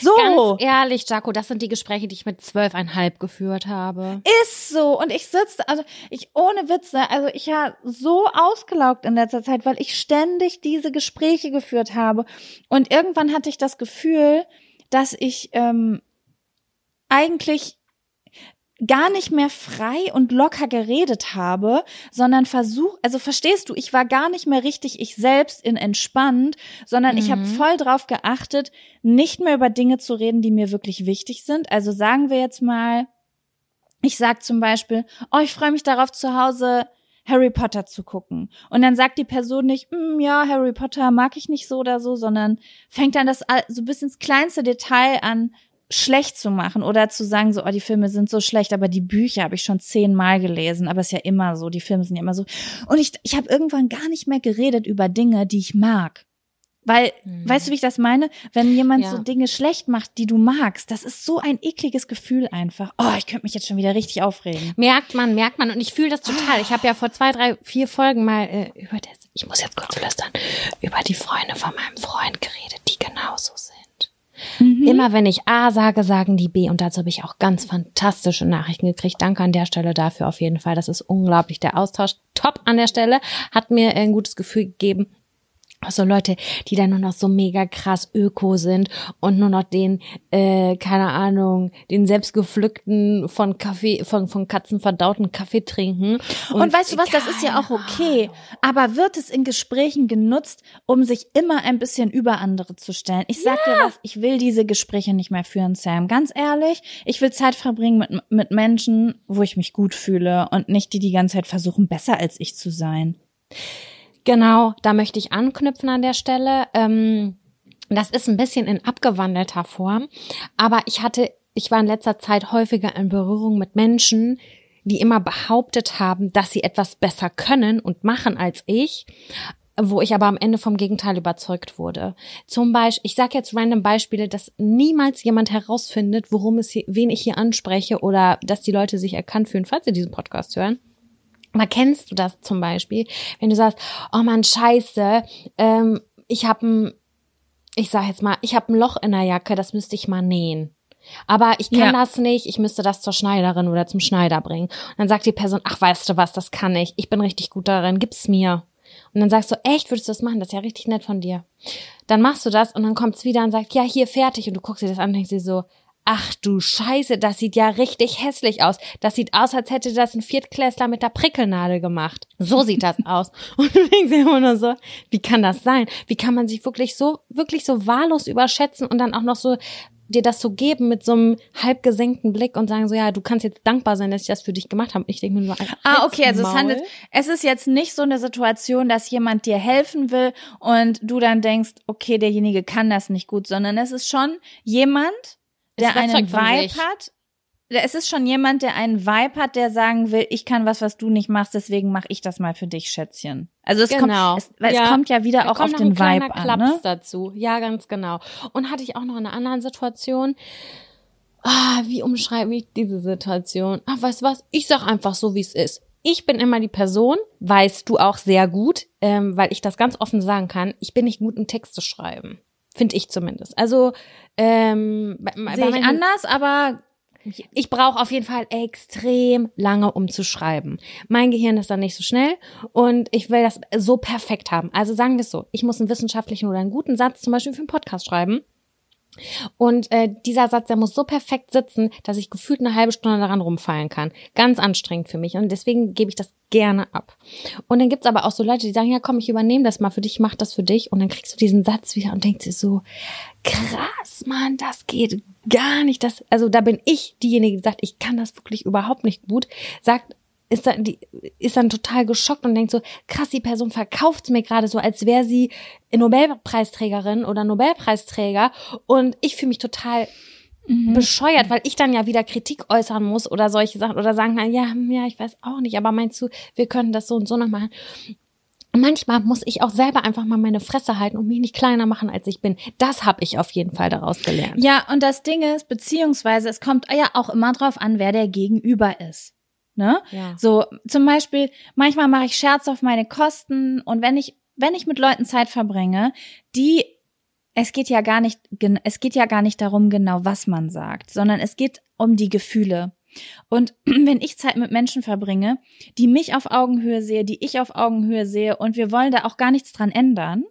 So. Ganz ehrlich, Jaco, das sind die Gespräche, die ich mit zwölfeinhalb geführt habe. Ist so. Und ich sitze, also ich ohne Witze, also ich ja so ausgelaugt in letzter Zeit, weil ich ständig diese Gespräche geführt habe. Und irgendwann hatte ich das Gefühl, dass ich ähm, eigentlich gar nicht mehr frei und locker geredet habe, sondern versuch, also verstehst du, ich war gar nicht mehr richtig ich selbst in entspannt, sondern ich habe Mhm. voll drauf geachtet, nicht mehr über Dinge zu reden, die mir wirklich wichtig sind. Also sagen wir jetzt mal, ich sag zum Beispiel, oh, ich freue mich darauf zu Hause Harry Potter zu gucken. Und dann sagt die Person nicht, "Mm, ja, Harry Potter mag ich nicht so oder so, sondern fängt dann das so bis ins kleinste Detail an schlecht zu machen oder zu sagen, so, oh, die Filme sind so schlecht, aber die Bücher habe ich schon zehnmal gelesen, aber es ist ja immer so, die Filme sind ja immer so. Und ich, ich habe irgendwann gar nicht mehr geredet über Dinge, die ich mag. Weil, Mhm. weißt du, wie ich das meine? Wenn jemand Ja. so Dinge schlecht macht, die du magst, das ist so ein ekliges Gefühl einfach. Oh, ich könnte mich jetzt schon wieder richtig aufregen. Merkt man, merkt man. Und ich fühle das total. Ich habe ja vor zwei, drei, vier Folgen mal äh, über das, ich muss jetzt kurz flüstern, über die Freunde von meinem Freund geredet, die genauso sind. Immer wenn ich A sage, sagen die B. Und dazu habe ich auch ganz fantastische Nachrichten gekriegt. Danke an der Stelle dafür auf jeden Fall. Das ist unglaublich. Der Austausch top an der Stelle. Hat mir ein gutes Gefühl gegeben. So Leute, die dann nur noch so mega krass öko sind und nur noch den, äh, keine Ahnung, den selbstgepflückten von Kaffee, von, von Katzen verdauten Kaffee trinken. Und, weißt du was, das ist ja auch okay. Aber wird es in Gesprächen genutzt, um sich immer ein bisschen über andere zu stellen? Ich sag dir was, ich will diese Gespräche nicht mehr führen, Sam. Ganz ehrlich, ich will Zeit verbringen mit, mit Menschen, wo ich mich gut fühle und nicht die die ganze Zeit versuchen, besser als ich zu sein. Genau, da möchte ich anknüpfen an der Stelle. Ähm, das ist ein bisschen in abgewandelter Form, aber ich hatte, ich war in letzter Zeit häufiger in Berührung mit Menschen, die immer behauptet haben, dass sie etwas besser können und machen als ich, wo ich aber am Ende vom Gegenteil überzeugt wurde. Zum Beispiel, ich sage jetzt random Beispiele, dass niemals jemand herausfindet, worum es hier, wen ich hier anspreche oder dass die Leute sich erkannt fühlen, falls sie diesen Podcast hören. Aber kennst du das zum Beispiel, wenn du sagst, oh man, scheiße, ähm, ich habe ein, ich sag jetzt mal, ich habe ein Loch in der Jacke, das müsste ich mal nähen. Aber ich kann Ja. das nicht, ich müsste das zur Schneiderin oder zum Schneider bringen. Und dann sagt die Person, ach, weißt du was, das kann ich, ich bin richtig gut darin, gib's mir. Und dann sagst du, echt, würdest du das machen? Das ist ja richtig nett von dir. Dann machst du das und dann kommt's wieder und sagt, ja, hier fertig. Und du guckst dir das an und denkst dir so, ach du Scheiße, das sieht ja richtig hässlich aus. Das sieht aus, als hätte das ein Viertklässler mit der Prickelnadel gemacht. So sieht das aus. Und du denkst immer nur so, wie kann das sein? Wie kann man sich wirklich so, wirklich so wahllos überschätzen und dann auch noch so dir das so geben mit so einem halb gesenkten Blick und sagen so, ja, du kannst jetzt dankbar sein, dass ich das für dich gemacht habe. Ich denke mir nur, Ah, okay, also es Maul. handelt, es ist jetzt nicht so eine Situation, dass jemand dir helfen will und du dann denkst, okay, derjenige kann das nicht gut, sondern es ist schon jemand, der einen Vibe hat. Es ist schon jemand, der einen Vibe hat, der sagen will, ich kann was, was du nicht machst, deswegen mache ich das mal für dich, Schätzchen. Also es Genau. kommt, es, Ja. es kommt ja wieder Da auch auf den Vibe an, ne? dazu. Ja, ganz genau. Und hatte ich auch noch in einer anderen Situation. Ah, wie umschreibe ich diese Situation? Ach, weißt du was? Ich sag einfach so, wie es ist. Ich bin immer die Person, weißt du auch sehr gut, ähm, weil ich das ganz offen sagen kann. Ich bin nicht gut im Texte schreiben. Finde ich zumindest. Also, ähm, bei, bei ich anders, aber ich brauche auf jeden Fall extrem lange, um zu schreiben. Mein Gehirn ist dann nicht so schnell und ich will das so perfekt haben. Also sagen wir es so, ich muss einen wissenschaftlichen oder einen guten Satz zum Beispiel für einen Podcast schreiben. Und äh, dieser Satz, der muss so perfekt sitzen, dass ich gefühlt eine halbe Stunde daran rumfallen kann. Ganz anstrengend für mich. Und deswegen gebe ich das gerne ab. Und dann gibt's aber auch so Leute, die sagen, ja komm, ich übernehme das mal für dich, ich mach das für dich. Und dann kriegst du diesen Satz wieder und denkst dir so, krass, Mann, das geht gar nicht. Das, also da bin ich diejenige, die sagt, ich kann das wirklich überhaupt nicht gut. Sagt, ist dann, die, ist dann total geschockt und denkt so, krass, die Person verkauft's mir gerade so, als wäre sie Nobelpreisträgerin oder Nobelpreisträger. Und ich fühle mich total bescheuert, weil ich dann ja wieder Kritik äußern muss oder solche Sachen oder sagen kann, ja, hm, ja, ich weiß auch nicht, aber meinst du, wir können das so und so noch machen? Manchmal muss ich auch selber einfach mal meine Fresse halten und mich nicht kleiner machen, als ich bin. Das habe ich auf jeden Fall daraus gelernt. Ja, und das Ding ist, beziehungsweise es kommt ja auch immer drauf an, wer der Gegenüber ist. Ne? Ja. So, zum Beispiel, manchmal mache ich Scherz auf meine Kosten und wenn ich, wenn ich mit Leuten Zeit verbringe, die, es geht ja gar nicht, es geht ja gar nicht darum genau, was man sagt, sondern es geht um die Gefühle. Und wenn ich Zeit mit Menschen verbringe, die mich auf Augenhöhe sehe, die ich auf Augenhöhe sehe und wir wollen da auch gar nichts dran ändern,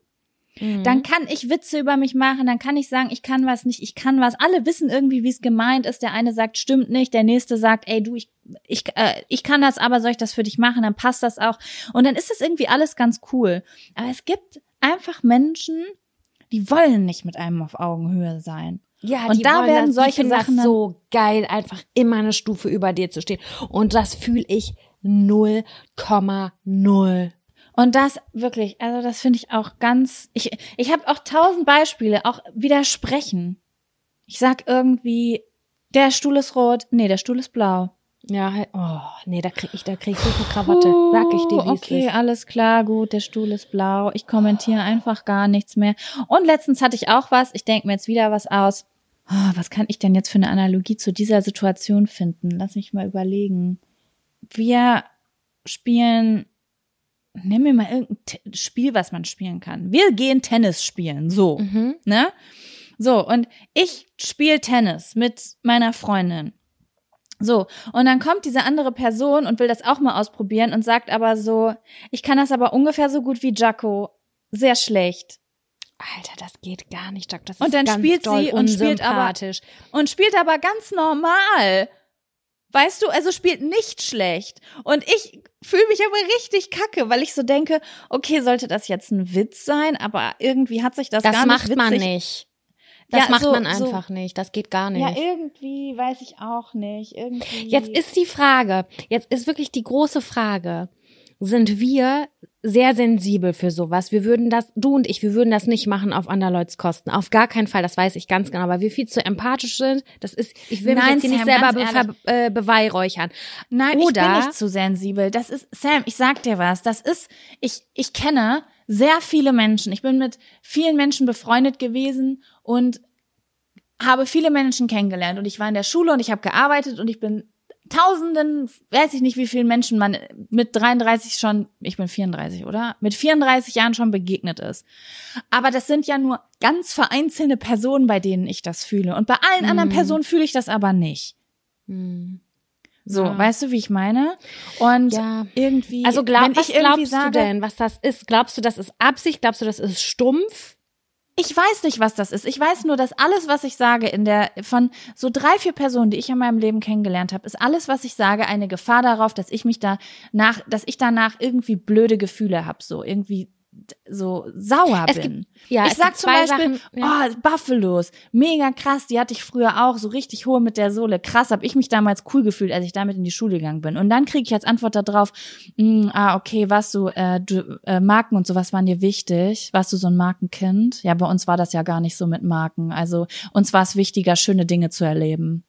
Mhm. dann kann ich Witze über mich machen, dann kann ich sagen, ich kann was nicht, ich kann was. Alle wissen irgendwie, wie es gemeint ist. Der eine sagt, stimmt nicht, der nächste sagt, ey du, ich, ich, äh, ich kann das, aber soll ich das für dich machen? Dann passt das auch. Und dann ist das irgendwie alles ganz cool. Aber es gibt einfach Menschen, die wollen nicht mit einem auf Augenhöhe sein. Ja, Und die da wollen werden das, solche Sachen das so geil, einfach immer eine Stufe über dir zu stehen. Und das fühle ich 0,0. Und das wirklich, also das finde ich auch ganz, ich, ich habe auch tausend Beispiele, auch widersprechen. Ich sag irgendwie, der Stuhl ist rot. Nee, der Stuhl ist blau. Ja, oh, nee, da krieg ich, da krieg ich so Krawatte. Sag ich dir, wie Okay, ist. alles klar, gut, der Stuhl ist blau. Ich kommentiere einfach gar nichts mehr. Und letztens hatte ich auch was. Ich denke mir jetzt wieder was aus. Oh, was kann ich denn jetzt für eine Analogie zu dieser Situation finden? Lass mich mal überlegen. Wir spielen, nimm mir mal irgendein Spiel, was man spielen kann. Wir gehen Tennis spielen, so, Mhm. ne? So, und ich spiele Tennis mit meiner Freundin. So, und dann kommt diese andere Person und will das auch mal ausprobieren und sagt aber so, ich kann das aber ungefähr so gut wie Jaco. Sehr schlecht. Alter, das geht gar nicht, Doc. Das Und ist dann ganz spielt doll sie und spielt aber-. Und spielt aber ganz normal. Weißt du, also spielt nicht schlecht. Und ich fühle mich aber richtig kacke, weil ich so denke, okay, sollte das jetzt ein Witz sein, aber irgendwie hat sich das, Das gar macht nicht man witzig. nicht. Das Ja, macht so- man so- einfach nicht. Das geht gar nicht. Ja, irgendwie weiß ich auch nicht. Irgendwie. Jetzt ist die Frage, jetzt ist wirklich die große Frage, sind wir sehr sensibel für sowas? Wir würden das, du und ich, wir würden das nicht machen auf Anderleuts Kosten. Auf gar keinen Fall, das weiß ich ganz genau, weil wir viel zu empathisch sind. Das ist, ich will mich Nein, jetzt hier nicht Sam, selber be ver- äh, beweihräuchern. Nein, ich Oder- bin nicht zu sensibel. Das ist, Sam, ich sag dir was. Das ist, ich, ich kenne sehr viele Menschen. Ich bin mit vielen Menschen befreundet gewesen und habe viele Menschen kennengelernt. Und ich war in der Schule und ich habe gearbeitet und ich bin Tausenden, weiß ich nicht, wie vielen Menschen man mit 33 schon, ich bin 34, oder? Mit 34 Jahren schon begegnet ist. Aber das sind ja nur ganz vereinzelte Personen, bei denen ich das fühle. Und bei allen anderen Mhm. Personen fühle ich das aber nicht. Hm. So, Ja. weißt du, wie ich meine? Und Ja. irgendwie, Also glaub, was glaubst du denn, was das ist? Glaubst du, das ist Absicht? Glaubst du, das ist stumpf? Ich weiß nicht, was das ist. Ich weiß nur, dass alles, was ich sage, in der von so drei, vier Personen, die ich in meinem Leben kennengelernt habe, ist alles, was ich sage, eine Gefahr darauf, dass ich mich da nach, dass ich danach irgendwie blöde Gefühle habe, so irgendwie so sauer Es bin. gibt- ja, ich sag zum Beispiel, Sachen, ja. oh, Buffalos, mega krass, die hatte ich früher auch, so richtig hohe mit der Sohle. Krass, habe ich mich damals cool gefühlt, als ich damit in die Schule gegangen bin. Und dann kriege ich als Antwort darauf, mh, ah, okay, warst du, äh, du äh, Marken und sowas waren dir wichtig? Warst du so ein Markenkind? Ja, bei uns war das ja gar nicht so mit Marken. Also uns war es wichtiger, schöne Dinge zu erleben.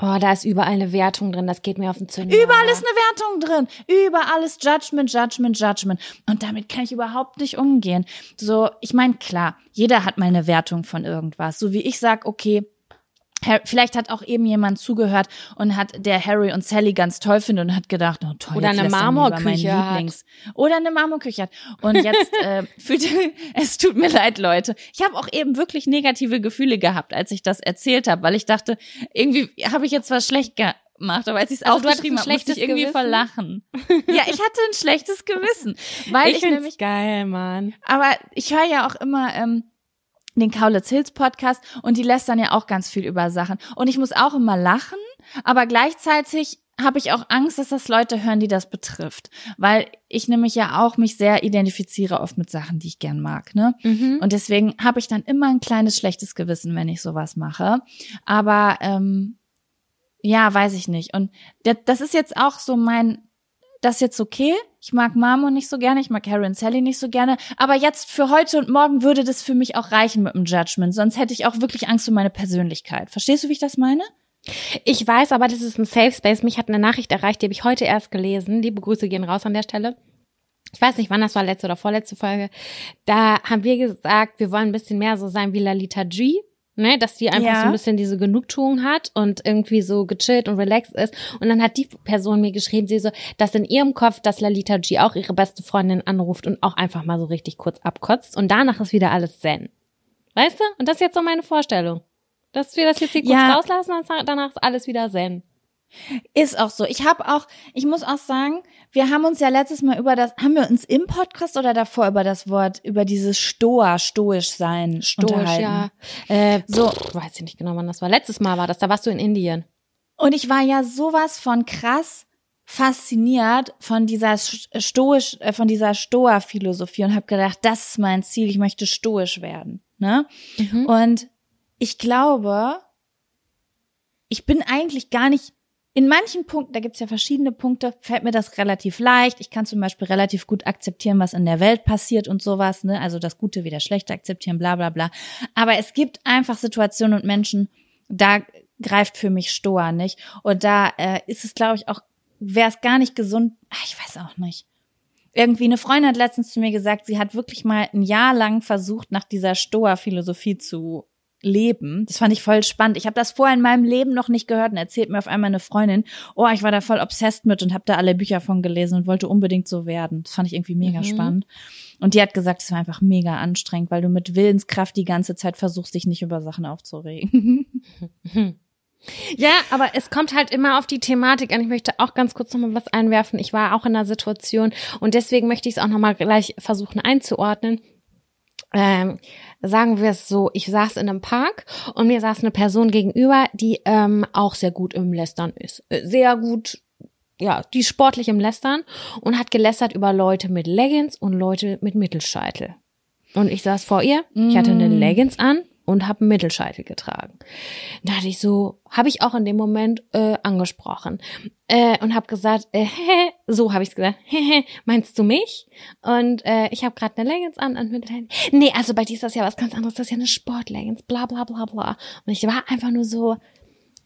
Oh, da ist überall eine Wertung drin, das geht mir auf den Zünder. Überall ist eine Wertung drin. Überall ist Judgment, Judgment, Judgment. Und damit kann ich überhaupt nicht umgehen. So, ich meine, klar, jeder hat mal eine Wertung von irgendwas. So wie ich sag, okay, Vielleicht hat auch eben jemand zugehört und hat der Harry und Sally ganz toll findet und hat gedacht, oh toll, Oder eine Marmorküche hat. Lieblings oder eine Marmorküche hat. Und jetzt äh, fühlt es tut mir leid, Leute. Ich habe auch eben wirklich negative Gefühle gehabt, als ich das erzählt habe, weil ich dachte, irgendwie habe ich jetzt was schlecht gemacht, aber als ich es Also hattest aufgeschrieben habe, musste ich irgendwie Gewissen? verlachen. ja, ich hatte ein schlechtes Gewissen, weil ich, ich nämlich geil, Mann. aber ich höre ja auch immer ähm, den Kaulitz Hills Podcast und die lästern ja auch ganz viel über Sachen. Und ich muss auch immer lachen, aber gleichzeitig habe ich auch Angst, dass das Leute hören, die das betrifft. Weil ich nämlich ja auch mich sehr identifiziere oft mit Sachen, die ich gern mag, ne? Mhm. Und deswegen habe ich dann immer ein kleines schlechtes Gewissen, wenn ich sowas mache. Aber ähm, ja, weiß ich nicht. Und das ist jetzt auch so mein, das ist jetzt okay. Ich mag Mamo nicht so gerne, ich mag Harry und Sally nicht so gerne. Aber jetzt für heute und morgen würde das für mich auch reichen mit dem Judgment. Sonst hätte ich auch wirklich Angst um meine Persönlichkeit. Verstehst du, wie ich das meine? Ich weiß, aber das ist ein Safe Space. Mich hat eine Nachricht erreicht, die habe ich heute erst gelesen. Liebe Grüße gehen raus an der Stelle. Ich weiß nicht, wann das war, letzte oder vorletzte Folge. Da haben wir gesagt, wir wollen ein bisschen mehr so sein wie Lalita G. Ne, dass die einfach Ja. so ein bisschen diese Genugtuung hat und irgendwie so gechillt und relaxed ist. Und dann hat die Person mir geschrieben, sie so, dass in ihrem Kopf, dass Lalita G auch ihre beste Freundin anruft und auch einfach mal so richtig kurz abkotzt. Und danach ist wieder alles zen. Weißt du? Und das ist jetzt so meine Vorstellung. Dass wir das jetzt hier kurz Ja. rauslassen und danach ist alles wieder zen. Ist auch so. Ich habe auch, ich muss auch sagen, wir haben uns ja letztes Mal über das, haben wir uns im Podcast oder davor über das Wort, über dieses Stoa, stoisch sein, Stoisch, unterhalten. ja. Äh, So. so, weiß ich nicht genau, wann das war. Letztes Mal war das, da warst du in Indien. Und ich war ja sowas von krass fasziniert von dieser stoisch, äh, von dieser Stoa-Philosophie und habe gedacht, das ist mein Ziel, ich möchte stoisch werden. Ne? Mhm. Und ich glaube, ich bin eigentlich gar nicht. In manchen Punkten, da gibt's ja verschiedene Punkte, fällt mir das relativ leicht. Ich kann zum Beispiel relativ gut akzeptieren, was in der Welt passiert und sowas, ne? Also das Gute wie das Schlechte akzeptieren, bla bla bla. Aber es gibt einfach Situationen und Menschen, da greift für mich Stoa nicht. Und da äh, ist es, glaube ich, auch, wäre es gar nicht gesund. Ach, ich weiß auch nicht. Irgendwie eine Freundin hat letztens zu mir gesagt, sie hat wirklich mal ein Jahr lang versucht, nach dieser Stoa-Philosophie zu leben. Das fand ich voll spannend. Ich habe das vorher in meinem Leben noch nicht gehört und erzählt mir auf einmal eine Freundin, oh, ich war da voll obsessed mit und habe da alle Bücher von gelesen und wollte unbedingt so werden. Das fand ich irgendwie mega Mhm. spannend. Und die hat gesagt, es war einfach mega anstrengend, weil du mit Willenskraft die ganze Zeit versuchst, dich nicht über Sachen aufzuregen. Ja, aber es kommt halt immer auf die Thematik an. Ich möchte auch ganz kurz nochmal was einwerfen. Ich war auch in einer Situation und deswegen möchte ich es auch nochmal gleich versuchen einzuordnen. Ähm, sagen wir es so, ich saß in einem Park und mir saß eine Person gegenüber, die ähm, auch sehr gut im Lästern ist. Äh, Sehr gut, ja, die ist sportlich im Lästern und hat gelästert über Leute mit Leggings und Leute mit Mittelscheitel. Und ich saß vor ihr, ich hatte eine Mm. Leggings an und habe einen Mittelscheitel getragen. Da hatte ich so, habe ich auch in dem Moment äh, angesprochen äh, und habe gesagt, äh, hehe, so habe ich es gesagt, hehe, meinst du mich? Und äh, ich habe gerade eine Leggings an und mit nee, also bei dir ist das ja was ganz anderes, das ist ja eine Sportleggings, bla bla bla bla. Und ich war einfach nur so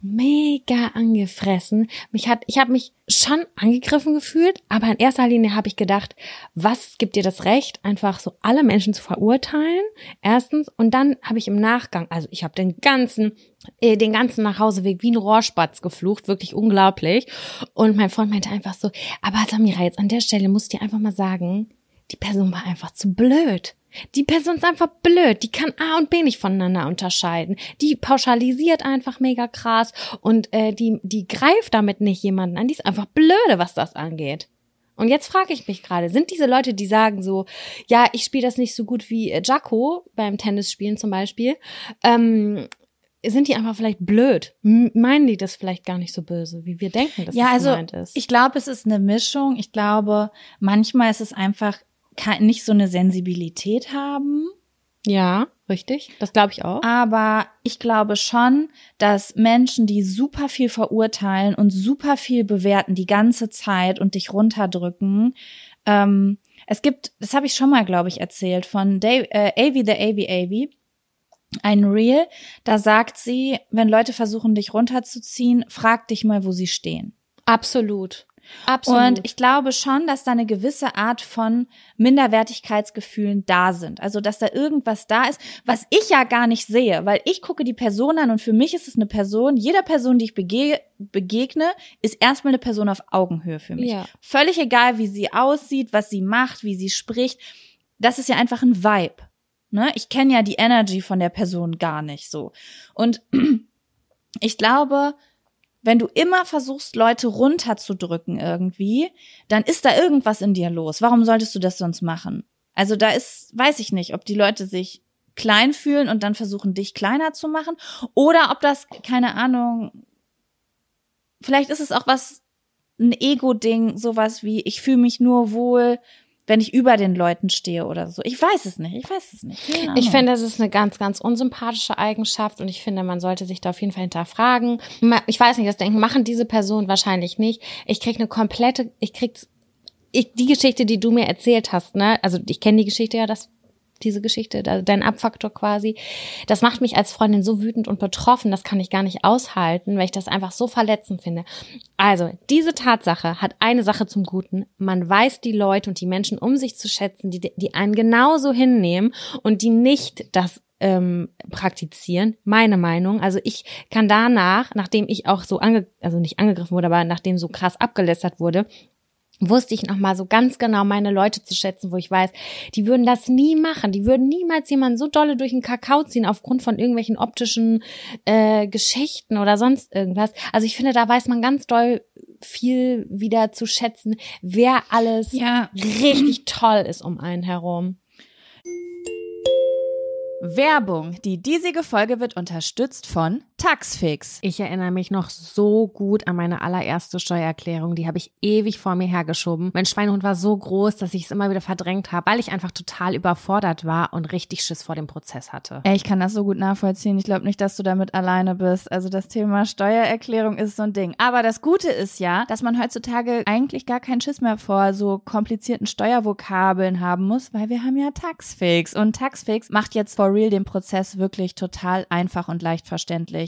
mega angefressen. Mich hat, ich habe mich schon angegriffen gefühlt, aber in erster Linie habe ich gedacht, was gibt dir das Recht, einfach so alle Menschen zu verurteilen? Erstens und dann habe ich im Nachgang, also ich habe den ganzen äh, den ganzen Nachhauseweg wie ein Rohrspatz geflucht, wirklich unglaublich. Und mein Freund meinte einfach so, aber Samira, jetzt an der Stelle musst du dir einfach mal sagen, die Person war einfach zu blöd. Die Person ist einfach blöd. Die kann A und B nicht voneinander unterscheiden. Die pauschalisiert einfach mega krass und äh, die, die greift damit nicht jemanden an. Die ist einfach blöde, was das angeht. Und jetzt frage ich mich gerade, sind diese Leute, die sagen so, ja, ich spiele das nicht so gut wie äh, Jacko beim Tennisspielen zum Beispiel, ähm, sind die einfach vielleicht blöd? M meinen die das vielleicht gar nicht so böse, wie wir denken, dass ja, es also gemeint ist? ich glaube, es ist eine Mischung. Ich glaube, manchmal ist es einfach nicht so eine Sensibilität haben. ja, richtig. Das glaube ich auch. Aber ich glaube schon, dass Menschen, die super viel verurteilen und super viel bewerten die ganze Zeit und dich runterdrücken, ähm, es gibt, das habe ich schon mal, glaube ich, erzählt, von Dave, äh, Avi the Avi Avi, ein Reel, da sagt sie, wenn Leute versuchen, dich runterzuziehen, frag dich mal, wo sie stehen. Absolut. Absolut. Und ich glaube schon, dass da eine gewisse Art von Minderwertigkeitsgefühlen da sind. Also, dass da irgendwas da ist, was ich ja gar nicht sehe, weil ich gucke die Person an und für mich ist es eine Person, jeder Person, die ich bege begegne, ist erstmal eine Person auf Augenhöhe für mich. Ja. Völlig egal, wie sie aussieht, was sie macht, wie sie spricht. Das ist ja einfach ein Vibe. Ne? Ich kenne ja die Energy von der Person gar nicht so. Und ich glaube, wenn du immer versuchst, Leute runterzudrücken irgendwie, dann ist da irgendwas in dir los. Warum solltest du das sonst machen? Also da ist, weiß ich nicht, ob die Leute sich klein fühlen und dann versuchen, dich kleiner zu machen oder ob das, keine Ahnung, vielleicht ist es auch was, ein Ego-Ding, sowas wie, ich fühle mich nur wohl, wenn ich über den Leuten stehe oder so. Ich weiß es nicht, ich weiß es nicht. Ich finde, das ist eine ganz, ganz unsympathische Eigenschaft und ich finde, man sollte sich da auf jeden Fall hinterfragen. Ich weiß nicht, das Denken machen diese Personen wahrscheinlich nicht. Ich krieg eine komplette, ich krieg ich, die Geschichte, die du mir erzählt hast, ne, also ich kenne die Geschichte ja, das diese Geschichte, dein Abfaktor quasi, das macht mich als Freundin so wütend und betroffen, das kann ich gar nicht aushalten, weil ich das einfach so verletzend finde. Also, diese Tatsache hat eine Sache zum Guten. Man weiß die Leute und die Menschen um sich zu schätzen, die, die einen genauso hinnehmen und die nicht das ähm, praktizieren, meine Meinung. Also ich kann danach, nachdem ich auch so ange, also nicht angegriffen wurde, aber nachdem so krass abgelästert wurde, wusste ich noch mal so ganz genau meine Leute zu schätzen, wo ich weiß, die würden das nie machen, die würden niemals jemanden so dolle durch den Kakao ziehen aufgrund von irgendwelchen optischen äh, Geschichten oder sonst irgendwas. Also ich finde, da weiß man ganz doll viel wieder zu schätzen, wer alles ja, richtig toll ist um einen herum. Werbung. Die diesige Folge wird unterstützt von Taxfix. Ich erinnere mich noch so gut an meine allererste Steuererklärung. Die habe ich ewig vor mir hergeschoben. Mein Schweinehund war so groß, dass ich es immer wieder verdrängt habe, weil ich einfach total überfordert war und richtig Schiss vor dem Prozess hatte. Ey, ich kann das so gut nachvollziehen. Ich glaube nicht, dass du damit alleine bist. Also das Thema Steuererklärung ist so ein Ding. Aber das Gute ist ja, dass man heutzutage eigentlich gar keinen Schiss mehr vor so komplizierten Steuervokabeln haben muss, weil wir haben ja Taxfix. Und Taxfix macht jetzt for real den Prozess wirklich total einfach und leicht verständlich.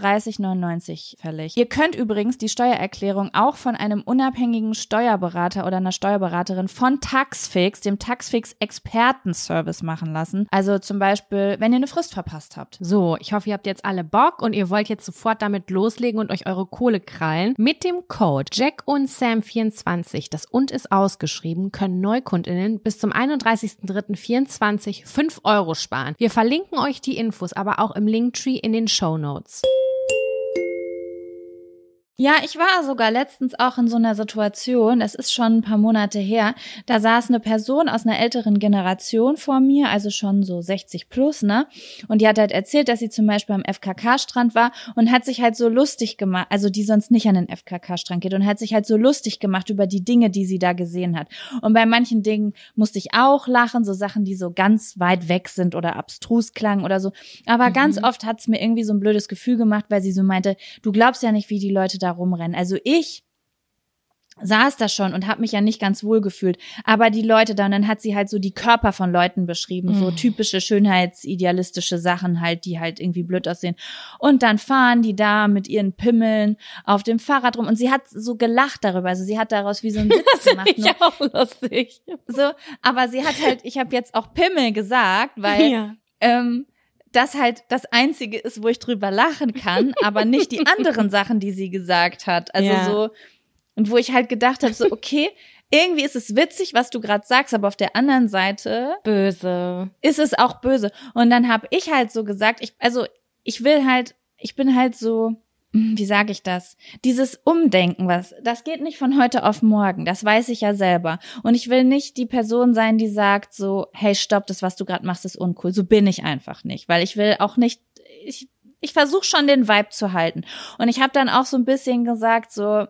39,99 fällig. Ihr könnt übrigens die Steuererklärung auch von einem unabhängigen Steuerberater oder einer Steuerberaterin von Taxfix, dem Taxfix Expertenservice machen lassen. Also zum Beispiel, wenn ihr eine Frist verpasst habt. So, ich hoffe, ihr habt jetzt alle Bock und ihr wollt jetzt sofort damit loslegen und euch eure Kohle krallen. Mit dem Code Jack und Sam 24, das und ist ausgeschrieben, können Neukundinnen bis zum 31.03.24 5 Euro sparen. Wir verlinken euch die Infos aber auch im Linktree in den Show Notes. Ja, ich war sogar letztens auch in so einer Situation, es ist schon ein paar Monate her, da saß eine Person aus einer älteren Generation vor mir, also schon so 60 plus, ne? Und die hat halt erzählt, dass sie zum Beispiel am FKK-Strand war und hat sich halt so lustig gemacht, also die sonst nicht an den FKK-Strand geht und hat sich halt so lustig gemacht über die Dinge, die sie da gesehen hat. Und bei manchen Dingen musste ich auch lachen, so Sachen, die so ganz weit weg sind oder abstrus klangen oder so. Aber mhm. ganz oft hat es mir irgendwie so ein blödes Gefühl gemacht, weil sie so meinte, du glaubst ja nicht, wie die Leute da rumrennen. Also ich saß da schon und habe mich ja nicht ganz wohl gefühlt. Aber die Leute da, und dann hat sie halt so die Körper von Leuten beschrieben, so mhm. typische schönheitsidealistische Sachen halt, die halt irgendwie blöd aussehen. Und dann fahren die da mit ihren Pimmeln auf dem Fahrrad rum und sie hat so gelacht darüber. Also sie hat daraus wie so ein Witz gemacht. Ich ne? auch lustig. So, aber sie hat halt, ich habe jetzt auch Pimmel gesagt, weil ja. ähm, das halt das einzige ist, wo ich drüber lachen kann, aber nicht die anderen Sachen, die sie gesagt hat. Also ja. so und wo ich halt gedacht habe, so okay, irgendwie ist es witzig, was du gerade sagst, aber auf der anderen Seite böse ist es auch böse. Und dann habe ich halt so gesagt, ich also ich will halt, ich bin halt so wie sage ich das? Dieses Umdenken, was, das geht nicht von heute auf morgen. Das weiß ich ja selber. Und ich will nicht die Person sein, die sagt so, hey, stopp, das, was du gerade machst, ist uncool. So bin ich einfach nicht, weil ich will auch nicht, ich, ich versuche schon den Vibe zu halten. Und ich habe dann auch so ein bisschen gesagt, so,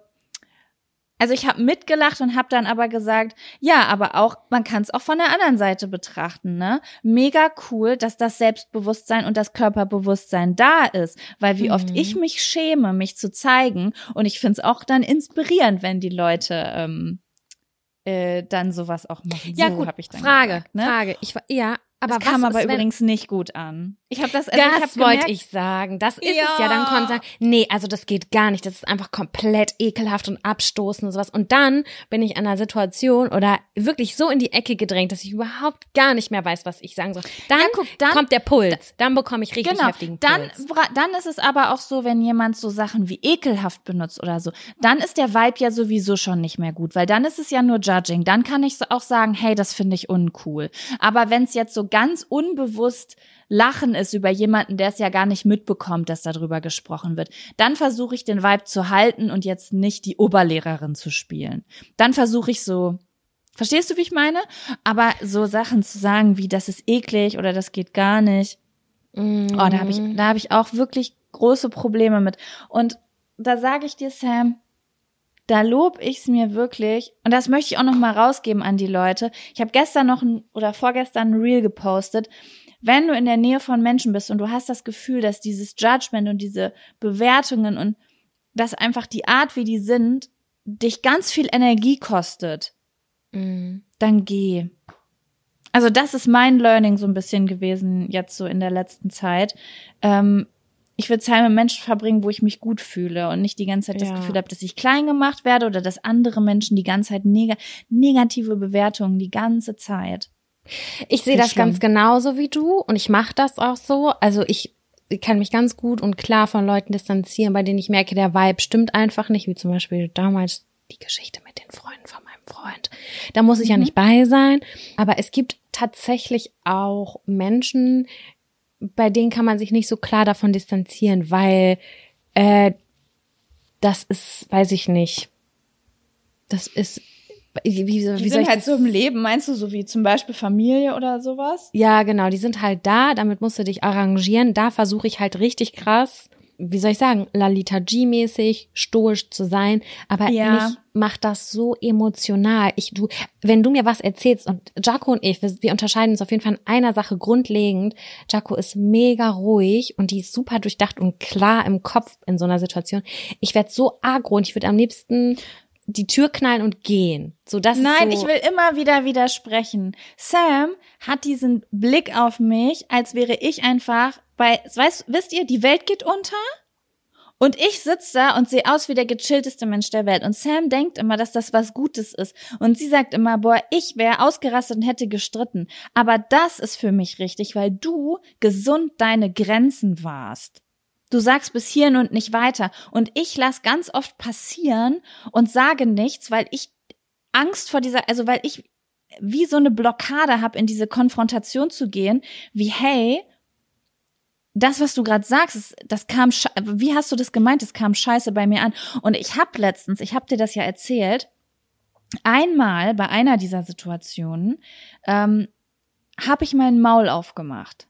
also ich habe mitgelacht und habe dann aber gesagt, ja, aber auch man kann es auch von der anderen Seite betrachten, ne? Mega cool, dass das Selbstbewusstsein und das Körperbewusstsein da ist, weil wie mhm. oft ich mich schäme, mich zu zeigen und ich finde es auch dann inspirierend, wenn die Leute ähm, äh, dann sowas auch machen. Ja so, gut, ich dann Frage, gesagt, ne? Frage. Ich ja, aber das kam aber übrigens nicht gut an. Ich habe das, also das wollte ich sagen. Das ist ja. es ja. Dann konnte sagen, nee, also das geht gar nicht. Das ist einfach komplett ekelhaft und abstoßend und sowas. Und dann bin ich an einer Situation oder wirklich so in die Ecke gedrängt, dass ich überhaupt gar nicht mehr weiß, was ich sagen soll. Dann, ja, guck, dann kommt der Puls. Dann bekomme ich richtig genau, heftigen Puls. Dann, dann ist es aber auch so, wenn jemand so Sachen wie ekelhaft benutzt oder so, dann ist der Vibe ja sowieso schon nicht mehr gut, weil dann ist es ja nur Judging. Dann kann ich auch sagen, hey, das finde ich uncool. Aber wenn es jetzt so ganz unbewusst Lachen ist über jemanden, der es ja gar nicht mitbekommt, dass darüber gesprochen wird, dann versuche ich den Vibe zu halten und jetzt nicht die Oberlehrerin zu spielen. Dann versuche ich so, verstehst du, wie ich meine? Aber so Sachen zu sagen wie, das ist eklig oder das geht gar nicht, mm. oh, da habe ich, da habe ich auch wirklich große Probleme mit. Und da sage ich dir, Sam, da lob ich's mir wirklich und das möchte ich auch noch mal rausgeben an die Leute. Ich habe gestern noch ein, oder vorgestern ein Reel gepostet. Wenn du in der Nähe von Menschen bist und du hast das Gefühl, dass dieses Judgment und diese Bewertungen und dass einfach die Art, wie die sind, dich ganz viel Energie kostet, mhm. dann geh. Also das ist mein Learning so ein bisschen gewesen jetzt so in der letzten Zeit. Ähm, ich will Zeit mit Menschen verbringen, wo ich mich gut fühle und nicht die ganze Zeit das Gefühl habe, dass ich klein gemacht werde oder dass andere Menschen die ganze Zeit neg negative Bewertungen die ganze Zeit. Ich sehe das schlimm. ganz genauso wie du und ich mache das auch so. Also ich kann mich ganz gut und klar von Leuten distanzieren, bei denen ich merke, der Vibe stimmt einfach nicht, wie zum Beispiel damals die Geschichte mit den Freunden von meinem Freund. Da muss ich mhm. ja nicht bei sein, aber es gibt tatsächlich auch Menschen, bei denen kann man sich nicht so klar davon distanzieren, weil äh, das ist, weiß ich nicht, das ist wie, wie, wie die sind halt so im Leben, meinst du, so wie zum Beispiel Familie oder sowas? Ja, genau, die sind halt da, damit musst du dich arrangieren. Da versuche ich halt richtig krass wie soll ich sagen, Lalita G-mäßig, stoisch zu sein, aber Ja. mich macht das so emotional. Ich, du, wenn du mir was erzählst und Jaco und ich, wir, wir unterscheiden uns auf jeden Fall in einer Sache grundlegend. Jaco ist mega ruhig und die ist super durchdacht und klar im Kopf in so einer Situation. Ich werde so agro und ich würde am liebsten die Tür knallen und gehen. So, das Nein, so, ich will immer wieder widersprechen. Sam hat diesen Blick auf mich, als wäre ich einfach bei, weißt, wisst ihr, die Welt geht unter und ich sitze da und sehe aus wie der gechillteste Mensch der Welt. Und Sam denkt immer, dass das was Gutes ist. Und sie sagt immer, boah, ich wäre ausgerastet und hätte gestritten. Aber das ist für mich richtig, weil du gesund deine Grenzen warst. Du sagst bis hierhin und nicht weiter. Und ich lass ganz oft passieren und sage nichts, weil ich Angst vor dieser, also weil ich wie so eine Blockade habe, in diese Konfrontation zu gehen, wie hey, das, was du gerade sagst, das kam, wie hast du das gemeint? Das kam scheiße bei mir an. Und ich habe letztens, ich habe dir das ja erzählt, einmal bei einer dieser Situationen ähm, habe ich meinen Maul aufgemacht.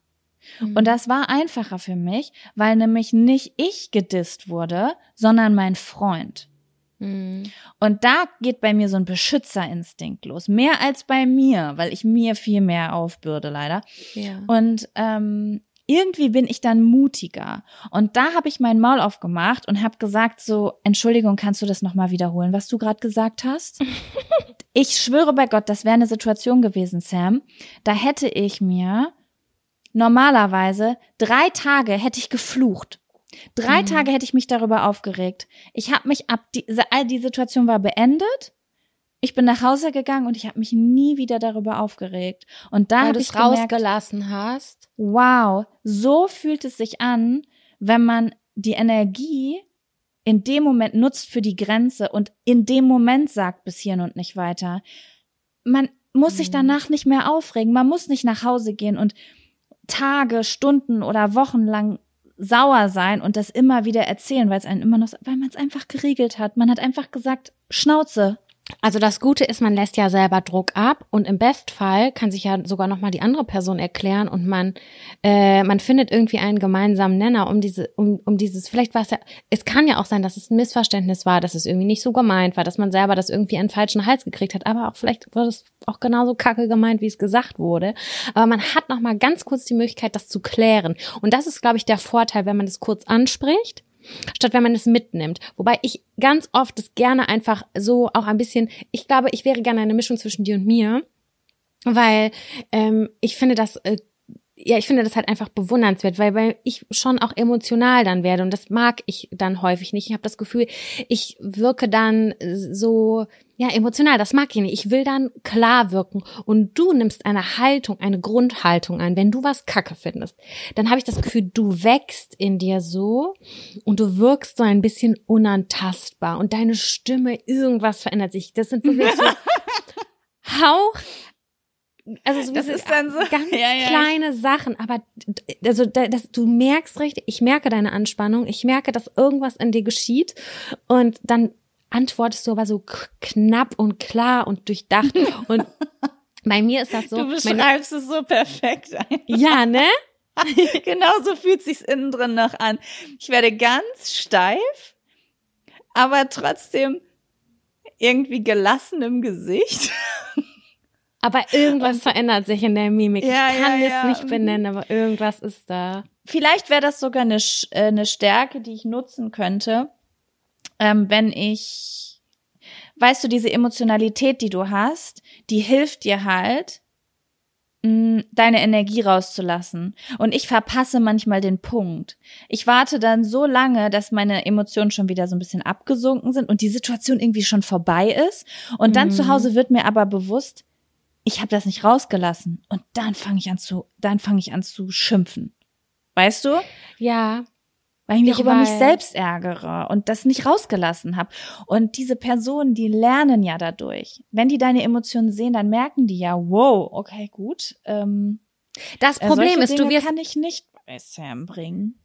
Und das war einfacher für mich, weil nämlich nicht ich gedisst wurde, sondern mein Freund. Mhm. Und da geht bei mir so ein Beschützerinstinkt los. Mehr als bei mir, weil ich mir viel mehr aufbürde, leider. ja. Und ähm, irgendwie bin ich dann mutiger. Und da habe ich mein Maul aufgemacht und habe gesagt so, Entschuldigung, kannst du das nochmal wiederholen, was du gerade gesagt hast? ich schwöre bei Gott, das wäre eine Situation gewesen, Sam. Da hätte ich mir normalerweise drei Tage hätte ich geflucht. Drei Mhm. Tage hätte ich mich darüber aufgeregt. Ich habe mich ab die, all die Situation war beendet. Ich bin nach Hause gegangen und ich habe mich nie wieder darüber aufgeregt. Und da habe du ich es gemerkt, rausgelassen hast. wow, so fühlt es sich an, wenn man die Energie in dem Moment nutzt für die Grenze und in dem Moment sagt bis hierhin und nicht weiter. Man muss sich Mhm. danach nicht mehr aufregen. Man muss nicht nach Hause gehen und Tage, Stunden oder Wochen lang sauer sein und das immer wieder erzählen, weil es einen immer noch, weil man es einfach geregelt hat. Man hat einfach gesagt, Schnauze. Also das Gute ist, man lässt ja selber Druck ab und im Bestfall kann sich ja sogar noch mal die andere Person erklären und man äh, man findet irgendwie einen gemeinsamen Nenner um diese um, um dieses vielleicht war es ja es kann ja auch sein, dass es ein Missverständnis war, dass es irgendwie nicht so gemeint war, dass man selber das irgendwie einen falschen Hals gekriegt hat, aber auch vielleicht wurde es auch genauso kacke gemeint, wie es gesagt wurde, aber man hat noch mal ganz kurz die Möglichkeit das zu klären. Und das ist glaube ich der Vorteil, wenn man das kurz anspricht statt wenn man es mitnimmt. Wobei ich ganz oft das gerne einfach so auch ein bisschen, ich glaube, ich wäre gerne eine Mischung zwischen dir und mir, weil ähm, ich finde das äh, ja, ich finde das halt einfach bewundernswert, weil, weil ich schon auch emotional dann werde und das mag ich dann häufig nicht. Ich habe das Gefühl, ich wirke dann so, ja, emotional, das mag ich nicht. Ich will dann klar wirken und du nimmst eine Haltung, eine Grundhaltung ein. Wenn du was kacke findest, dann habe ich das Gefühl, du wächst in dir so und du wirkst so ein bisschen unantastbar und deine Stimme, irgendwas verändert sich. Das sind wirklich so Hauch also so Das ist dann so- ganz Ja, ja, kleine Sachen, aber also da- das, du merkst richtig, ich merke deine Anspannung, ich merke, dass irgendwas in dir geschieht und dann antwortest du aber so knapp und klar und durchdacht und bei mir ist das so, du beschreibst es so perfekt. ja, ne? genau so fühlt sich's innen drin noch an. Ich werde ganz steif, aber trotzdem irgendwie gelassen im Gesicht. Aber irgendwas verändert sich in der Mimik. Ja, ich kann ja, es ja. nicht benennen, aber irgendwas ist da. Vielleicht wäre das sogar eine, äh, eine Stärke, die ich nutzen könnte, ähm, wenn ich, weißt du, diese Emotionalität, die du hast, die hilft dir halt, mh, deine Energie rauszulassen. Und ich verpasse manchmal den Punkt. Ich warte dann so lange, dass meine Emotionen schon wieder so ein bisschen abgesunken sind und die Situation irgendwie schon vorbei ist. Und dann Mhm. zu Hause wird mir aber bewusst, ich habe das nicht rausgelassen. Und dann fange ich an zu, dann fange ich an zu schimpfen. Weißt du? Ja, Weil ich mich Ich über mich weiß. selbst ärgere und das nicht rausgelassen habe. Und diese Personen, die lernen ja dadurch. Wenn die deine Emotionen sehen, dann merken die ja, wow, okay, gut. Ähm, das äh, Problem ist, du Dinge wirst kann ich nicht bei Sam bringen.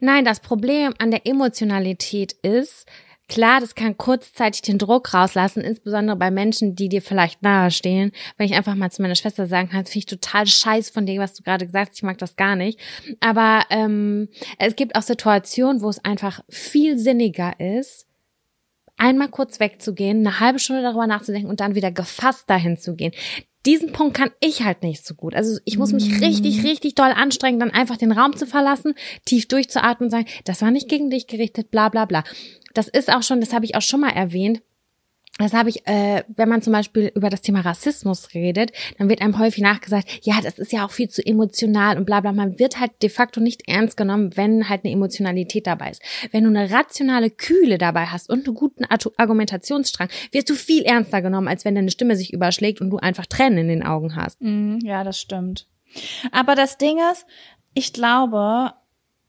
Nein, das Problem an der Emotionalität ist, Klar, das kann kurzzeitig den Druck rauslassen, insbesondere bei Menschen, die dir vielleicht nahestehen. Wenn ich einfach mal zu meiner Schwester sagen kann, finde ich total scheiß von dem, was du gerade gesagt hast, ich mag das gar nicht. Aber ähm, es gibt auch Situationen, wo es einfach viel sinniger ist, einmal kurz wegzugehen, eine halbe Stunde darüber nachzudenken und dann wieder gefasst dahin zu gehen. Diesen Punkt kann ich halt nicht so gut. Also ich muss mich richtig, richtig doll anstrengen, dann einfach den Raum zu verlassen, tief durchzuatmen und sagen, das war nicht gegen dich gerichtet, bla bla bla. Das ist auch schon, das habe ich auch schon mal erwähnt, das habe ich, äh, wenn man zum Beispiel über das Thema Rassismus redet, dann wird einem häufig nachgesagt, ja, das ist ja auch viel zu emotional und bla bla. Man wird halt de facto nicht ernst genommen, wenn halt eine Emotionalität dabei ist. Wenn du eine rationale Kühle dabei hast und einen guten Argumentationsstrang, wirst du viel ernster genommen, als wenn deine Stimme sich überschlägt und du einfach Tränen in den Augen hast. Mhm, ja, das stimmt. Aber das Ding ist, ich glaube,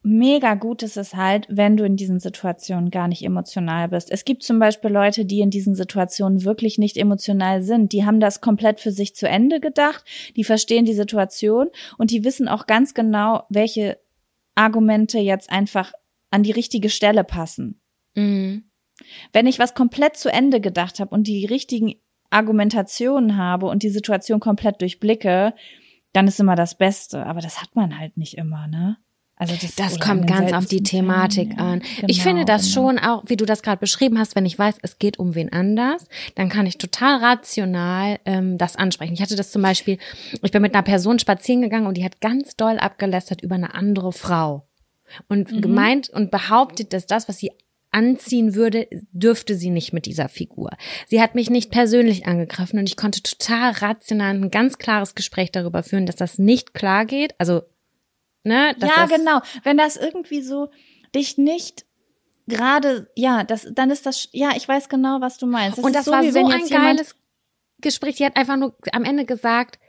mega gut ist es halt, wenn du in diesen Situationen gar nicht emotional bist. Es gibt zum Beispiel Leute, die in diesen Situationen wirklich nicht emotional sind. Die haben das komplett für sich zu Ende gedacht, die verstehen die Situation und die wissen auch ganz genau, welche Argumente jetzt einfach an die richtige Stelle passen. Mhm. Wenn ich was komplett zu Ende gedacht habe und die richtigen Argumentationen habe und die Situation komplett durchblicke, dann ist immer das Beste. Aber das hat man halt nicht immer, ne? Also das, das kommt ganz auf die Thematik an. Genau, ich finde das genau. schon auch, wie du das gerade beschrieben hast, wenn ich weiß, es geht um wen anders, dann kann ich total rational ähm, das ansprechen. Ich hatte das zum Beispiel, ich bin mit einer Person spazieren gegangen und die hat ganz doll abgelästert über eine andere Frau und mhm. gemeint und behauptet, dass das, was sie anziehen würde, dürfte sie nicht mit dieser Figur. Sie hat mich nicht persönlich angegriffen und ich konnte total rational ein ganz klares Gespräch darüber führen, dass das nicht klar geht. Also Ne? ja, genau. Wenn das irgendwie so dich nicht gerade, ja, das, dann ist das, ja, ich weiß genau, was du meinst. Das und das so, war so ein geiles Gespräch. Die hat einfach nur am Ende gesagt,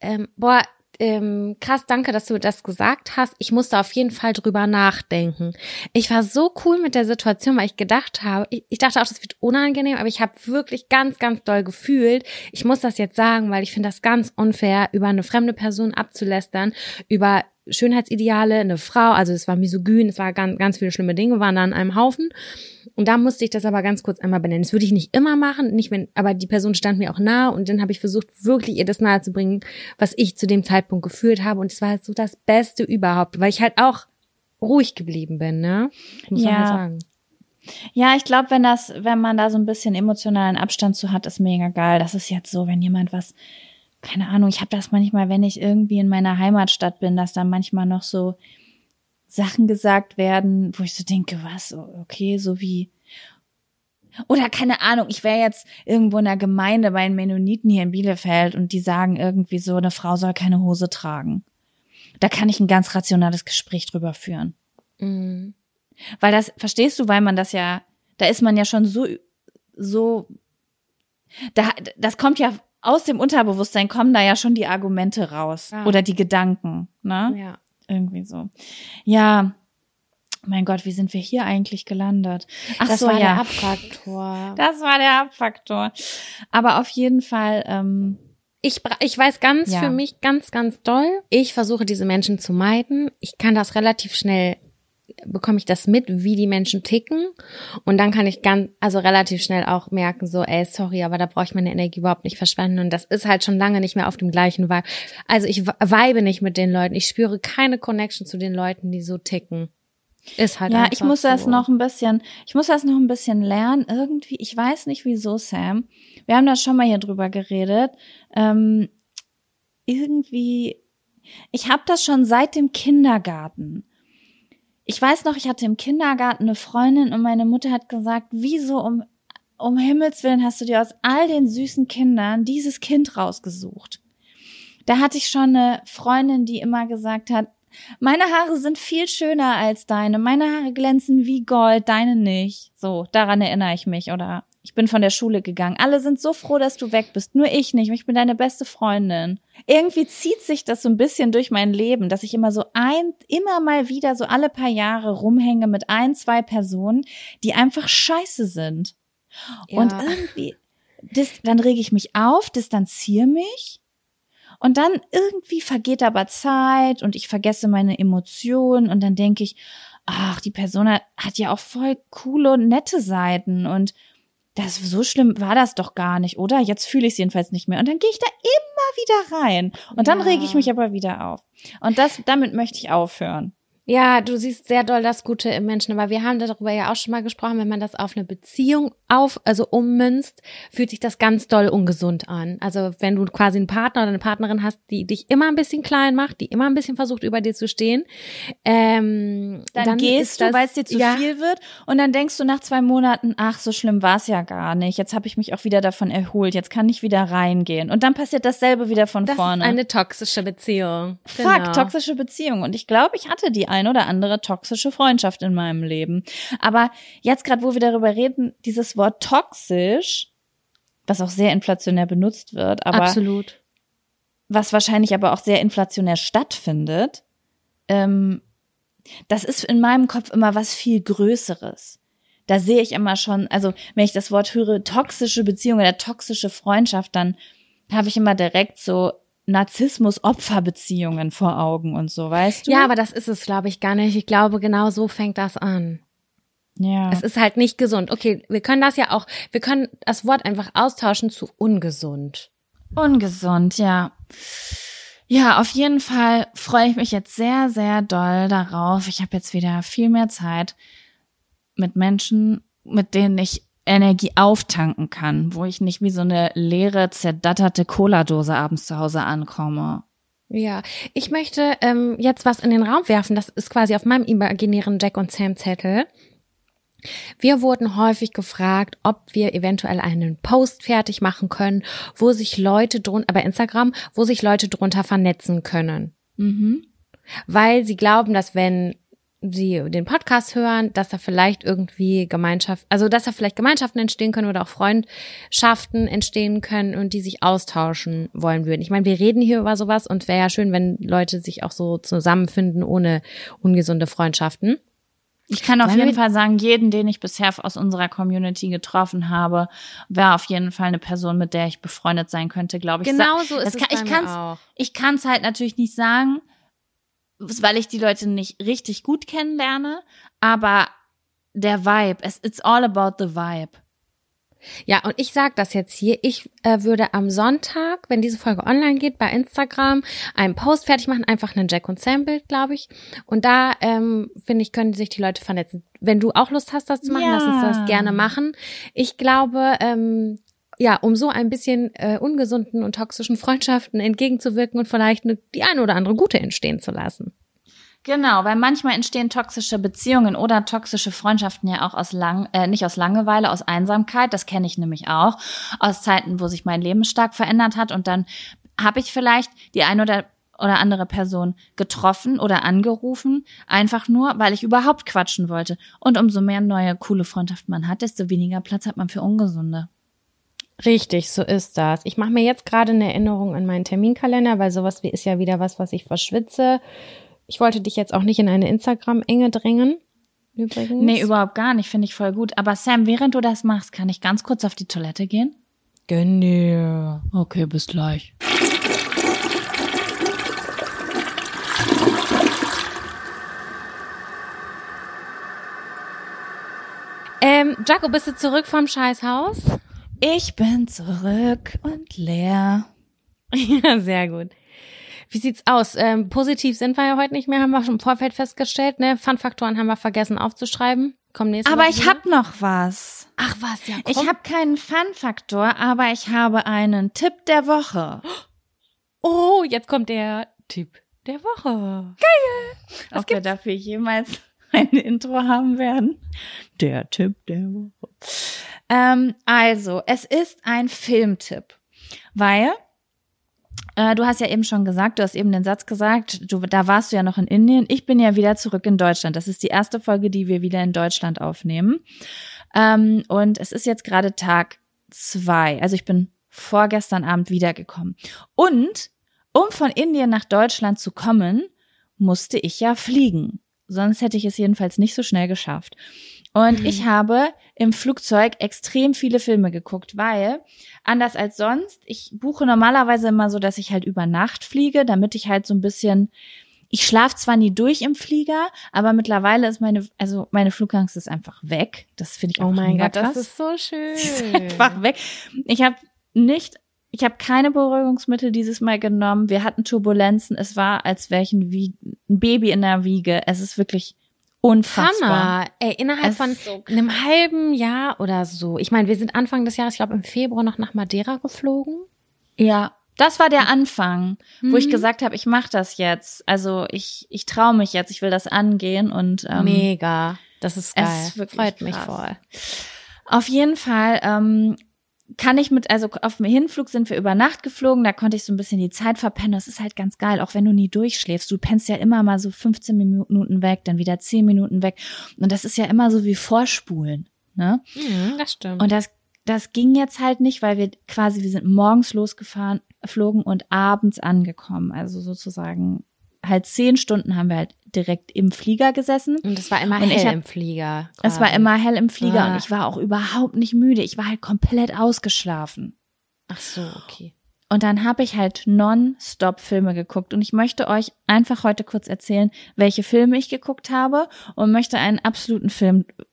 ähm, boah, ähm, krass, danke, dass du das gesagt hast. Ich musste auf jeden Fall drüber nachdenken. Ich war so cool mit der Situation, weil ich gedacht habe, ich, ich dachte auch, das wird unangenehm, aber ich habe wirklich ganz, ganz doll gefühlt. Ich muss das jetzt sagen, weil ich finde das ganz unfair, über eine fremde Person abzulästern, über Schönheitsideale, eine Frau, also es war misogyn, es war ganz, ganz viele schlimme Dinge, waren da an einem Haufen. Und da musste ich das aber ganz kurz einmal benennen. Das würde ich nicht immer machen, nicht wenn, aber die Person stand mir auch nah und dann habe ich versucht, wirklich ihr das nahe zu bringen, was ich zu dem Zeitpunkt gefühlt habe. Und es war so das Beste überhaupt, weil ich halt auch ruhig geblieben bin, ne? Muss ja. man halt sagen. Ja, ich glaube, wenn das, wenn man da so ein bisschen emotionalen Abstand zu hat, ist mega geil. Das ist jetzt so, wenn jemand was keine Ahnung, ich habe das manchmal, wenn ich irgendwie in meiner Heimatstadt bin, dass da manchmal noch so Sachen gesagt werden, wo ich so denke, was, okay, so wie oder keine Ahnung, ich wäre jetzt irgendwo in der Gemeinde bei den Mennoniten hier in Bielefeld und die sagen irgendwie so, eine Frau soll keine Hose tragen. Da kann ich ein ganz rationales Gespräch drüber führen. Mhm. Weil das, verstehst du, weil man das ja, da ist man ja schon so, so, da, das kommt ja aus dem Unterbewusstsein kommen da ja schon die Argumente raus ja. oder die Gedanken, ne? Ja. Irgendwie so. Ja. Mein Gott, wie sind wir hier eigentlich gelandet? Ach das so, war ja. der Abfaktor. Das war der Abfaktor. Aber auf jeden Fall. Ähm, ich, ich weiß ganz ja. für mich ganz, ganz doll. Ich versuche diese Menschen zu meiden. Ich kann das relativ schnell bekomme ich das mit, wie die Menschen ticken. Und dann kann ich ganz, also relativ schnell auch merken, so, ey, sorry, aber da brauche ich meine Energie überhaupt nicht verschwenden. Und das ist halt schon lange nicht mehr auf dem gleichen Vibe. Also ich vibe nicht mit den Leuten. Ich spüre keine Connection zu den Leuten, die so ticken. Ist halt Ja, ich muss so. das noch ein bisschen, ich muss das noch ein bisschen lernen. Irgendwie, ich weiß nicht wieso, Sam. Wir haben da schon mal hier drüber geredet. Ähm, irgendwie, ich habe das schon seit dem Kindergarten ich weiß noch, ich hatte im Kindergarten eine Freundin und meine Mutter hat gesagt, wieso um, um Himmels Willen hast du dir aus all den süßen Kindern dieses Kind rausgesucht? Da hatte ich schon eine Freundin, die immer gesagt hat, meine Haare sind viel schöner als deine, meine Haare glänzen wie Gold, deine nicht. So, daran erinnere ich mich oder ich bin von der Schule gegangen. Alle sind so froh, dass du weg bist. Nur ich nicht. Ich bin deine beste Freundin. Irgendwie zieht sich das so ein bisschen durch mein Leben, dass ich immer so ein, immer mal wieder so alle paar Jahre rumhänge mit ein, zwei Personen, die einfach scheiße sind. Ja. Und irgendwie, das, dann rege ich mich auf, distanziere mich. Und dann irgendwie vergeht aber Zeit und ich vergesse meine Emotionen und dann denke ich, ach, die Person hat, hat ja auch voll coole und nette Seiten und das so schlimm war das doch gar nicht, oder? Jetzt fühle ich es jedenfalls nicht mehr. Und dann gehe ich da immer wieder rein. Und dann Ja. rege ich mich aber wieder auf. Und das, damit möchte ich aufhören. Ja, du siehst sehr doll das Gute im Menschen, aber wir haben darüber ja auch schon mal gesprochen, wenn man das auf eine Beziehung auf, also ummünzt, fühlt sich das ganz doll ungesund an. Also wenn du quasi einen Partner oder eine Partnerin hast, die dich immer ein bisschen klein macht, die immer ein bisschen versucht, über dir zu stehen, ähm, Dann, gehst ist du, das- weil es dir zu ja, viel wird. Und dann denkst du nach zwei Monaten, ach, so schlimm war es ja gar nicht. Jetzt habe ich mich auch wieder davon erholt. Jetzt kann ich wieder reingehen. Und dann passiert dasselbe wieder von Das vorne. ist eine toxische Beziehung. Fuck, Genau. toxische Beziehung. Und ich glaube, ich hatte die ein oder andere toxische Freundschaft in meinem Leben. Aber jetzt gerade, wo wir darüber reden, dieses Wort toxisch, was auch sehr inflationär benutzt wird, aber Absolut. was wahrscheinlich aber auch sehr inflationär stattfindet, ähm, das ist in meinem Kopf immer was viel Größeres. Da sehe ich immer schon, also wenn ich das Wort höre, toxische Beziehung oder toxische Freundschaft, dann habe ich immer direkt so Narzissmus-Opferbeziehungen vor Augen und so, weißt du? Ja, aber das ist es, glaube ich, gar nicht. Ich glaube, genau so fängt das an. ja. Es ist halt nicht gesund. Okay, wir können das ja auch, wir können das Wort einfach austauschen zu ungesund. Ungesund, ja. Ja, auf jeden Fall freue ich mich jetzt sehr, sehr doll darauf. Ich habe jetzt wieder viel mehr Zeit mit Menschen, mit denen ich Energie auftanken kann, wo ich nicht wie so eine leere, zerdatterte Cola-Dose abends zu Hause ankomme. Ja, ich möchte ähm, jetzt was in den Raum werfen. Das ist quasi auf meinem imaginären Jack und Sam Zettel. Wir wurden häufig gefragt, ob wir eventuell einen Post fertig machen können, wo sich Leute drunter, bei Instagram, wo sich Leute drunter vernetzen können. Mhm. Weil sie glauben, dass wenn sie den Podcast hören, dass da vielleicht irgendwie Gemeinschaft, also dass da vielleicht Gemeinschaften entstehen können oder auch Freundschaften entstehen können und die sich austauschen wollen würden. Ich meine, wir reden hier über sowas und wäre ja schön, wenn Leute sich auch so zusammenfinden ohne ungesunde Freundschaften. Ich kann auf Sollen jeden Fall sagen, jeden, den ich bisher aus unserer Community getroffen habe, wäre auf jeden Fall eine Person, mit der ich befreundet sein könnte, glaube ich. Genau so ist es kann. Ich kann es halt natürlich nicht sagen, weil ich die Leute nicht richtig gut kennenlerne, aber der Vibe, es, it's all about the Vibe. Ja, und ich sag das jetzt hier. Ich äh, würde am Sonntag, wenn diese Folge online geht, bei Instagram einen Post fertig machen, einfach einen Jack und Sam Bild, glaube ich. Und da ähm, finde ich, können sich die Leute vernetzen. Wenn du auch Lust hast, das zu machen, Ja. lass uns das gerne machen. Ich glaube, ähm, ja, um so ein bisschen äh, ungesunden und toxischen Freundschaften entgegenzuwirken und vielleicht eine, die eine oder andere gute entstehen zu lassen. Genau, weil manchmal entstehen toxische Beziehungen oder toxische Freundschaften ja auch aus lang, äh, nicht aus Langeweile, aus Einsamkeit. Das kenne ich nämlich auch aus Zeiten, wo sich mein Leben stark verändert hat und dann habe ich vielleicht die eine oder oder andere Person getroffen oder angerufen, einfach nur, weil ich überhaupt quatschen wollte. Und umso mehr neue coole Freundschaften man hat, desto weniger Platz hat man für ungesunde. Richtig, so ist das. Ich mache mir jetzt gerade eine Erinnerung an meinen Terminkalender, weil sowas wie ist ja wieder was, was ich verschwitze. Ich wollte dich jetzt auch nicht in eine Instagram-Enge drängen. Übrigens. Nee, überhaupt gar nicht, finde ich voll gut. Aber Sam, während du das machst, kann ich ganz kurz auf die Toilette gehen? Gönn dir. Okay, bis gleich. Ähm, Jaco, bist du zurück vom Scheißhaus? Ich bin zurück und leer. ja, sehr gut. Wie sieht's aus? Ähm, positiv sind wir ja heute nicht mehr, haben wir schon im Vorfeld festgestellt, ne? Fun-Faktoren haben wir vergessen aufzuschreiben. Kommen nächste Aber Woche ich wieder. hab noch was. Ach was, ja. Ich habe keinen Fun-Faktor, aber ich habe einen Tipp der Woche. Oh, jetzt kommt der Tipp der Woche. Ob wir dafür jemals ein Intro haben werden. Der Tipp der Woche. Ähm, also, es ist ein Filmtipp, weil äh, du hast ja eben schon gesagt, du hast eben den Satz gesagt, du, da warst du ja noch in Indien. Ich bin ja wieder zurück in Deutschland. Das ist die erste Folge, die wir wieder in Deutschland aufnehmen. Ähm, und es ist jetzt gerade Tag zwei. Also ich bin vorgestern Abend wiedergekommen. Und um von Indien nach Deutschland zu kommen, musste ich ja fliegen. Sonst hätte ich es jedenfalls nicht so schnell geschafft. Und ich habe im Flugzeug extrem viele Filme geguckt, weil anders als sonst, ich buche normalerweise immer so, dass ich halt über Nacht fliege, damit ich halt so ein bisschen ich schlafe zwar nie durch im Flieger, aber mittlerweile ist meine, also meine Flugangst ist einfach weg. Das finde ich auch Oh mein Gott, das krass. ist so schön. Sie ist einfach weg. Ich habe nicht, ich habe keine Beruhigungsmittel dieses Mal genommen. Wir hatten Turbulenzen. Es war, als wäre ich ein, Wie ein Baby in der Wiege. Es ist wirklich unfassbar. Hammer. Ey, innerhalb Es von so einem halben Jahr oder so. Ich meine, wir sind Anfang des Jahres, ich glaube im Februar noch nach Madeira geflogen. Ja, das war der Anfang, wo ich Mhm. gesagt habe, ich mache das jetzt. Also ich, ich traue mich jetzt, ich will das angehen und ähm, Mega. Das ist es geil. wirklich Freut mich voll. Auf jeden Fall ähm, kann ich mit, also auf dem Hinflug sind wir über Nacht geflogen, da konnte ich so ein bisschen die Zeit verpennen. Das ist halt ganz geil, auch wenn du nie durchschläfst. Du pennst ja immer mal so 15 Minuten weg, dann wieder 10 Minuten weg. Und das ist ja immer so wie Vorspulen. Ne? Mhm, das stimmt. Und das, das ging jetzt halt nicht, weil wir quasi, wir sind morgens losgefahren, flogen und abends angekommen. Also sozusagen halt zehn Stunden haben wir halt direkt im Flieger gesessen. Und es war immer Und hell hab- im Flieger. Es war quasi. immer hell im Flieger Ah. und ich war auch überhaupt nicht müde. Ich war halt komplett ausgeschlafen. Ach so, okay. Und dann habe ich halt non-stop Filme geguckt. Und ich möchte euch einfach heute kurz erzählen, welche Filme ich geguckt habe und möchte einen absoluten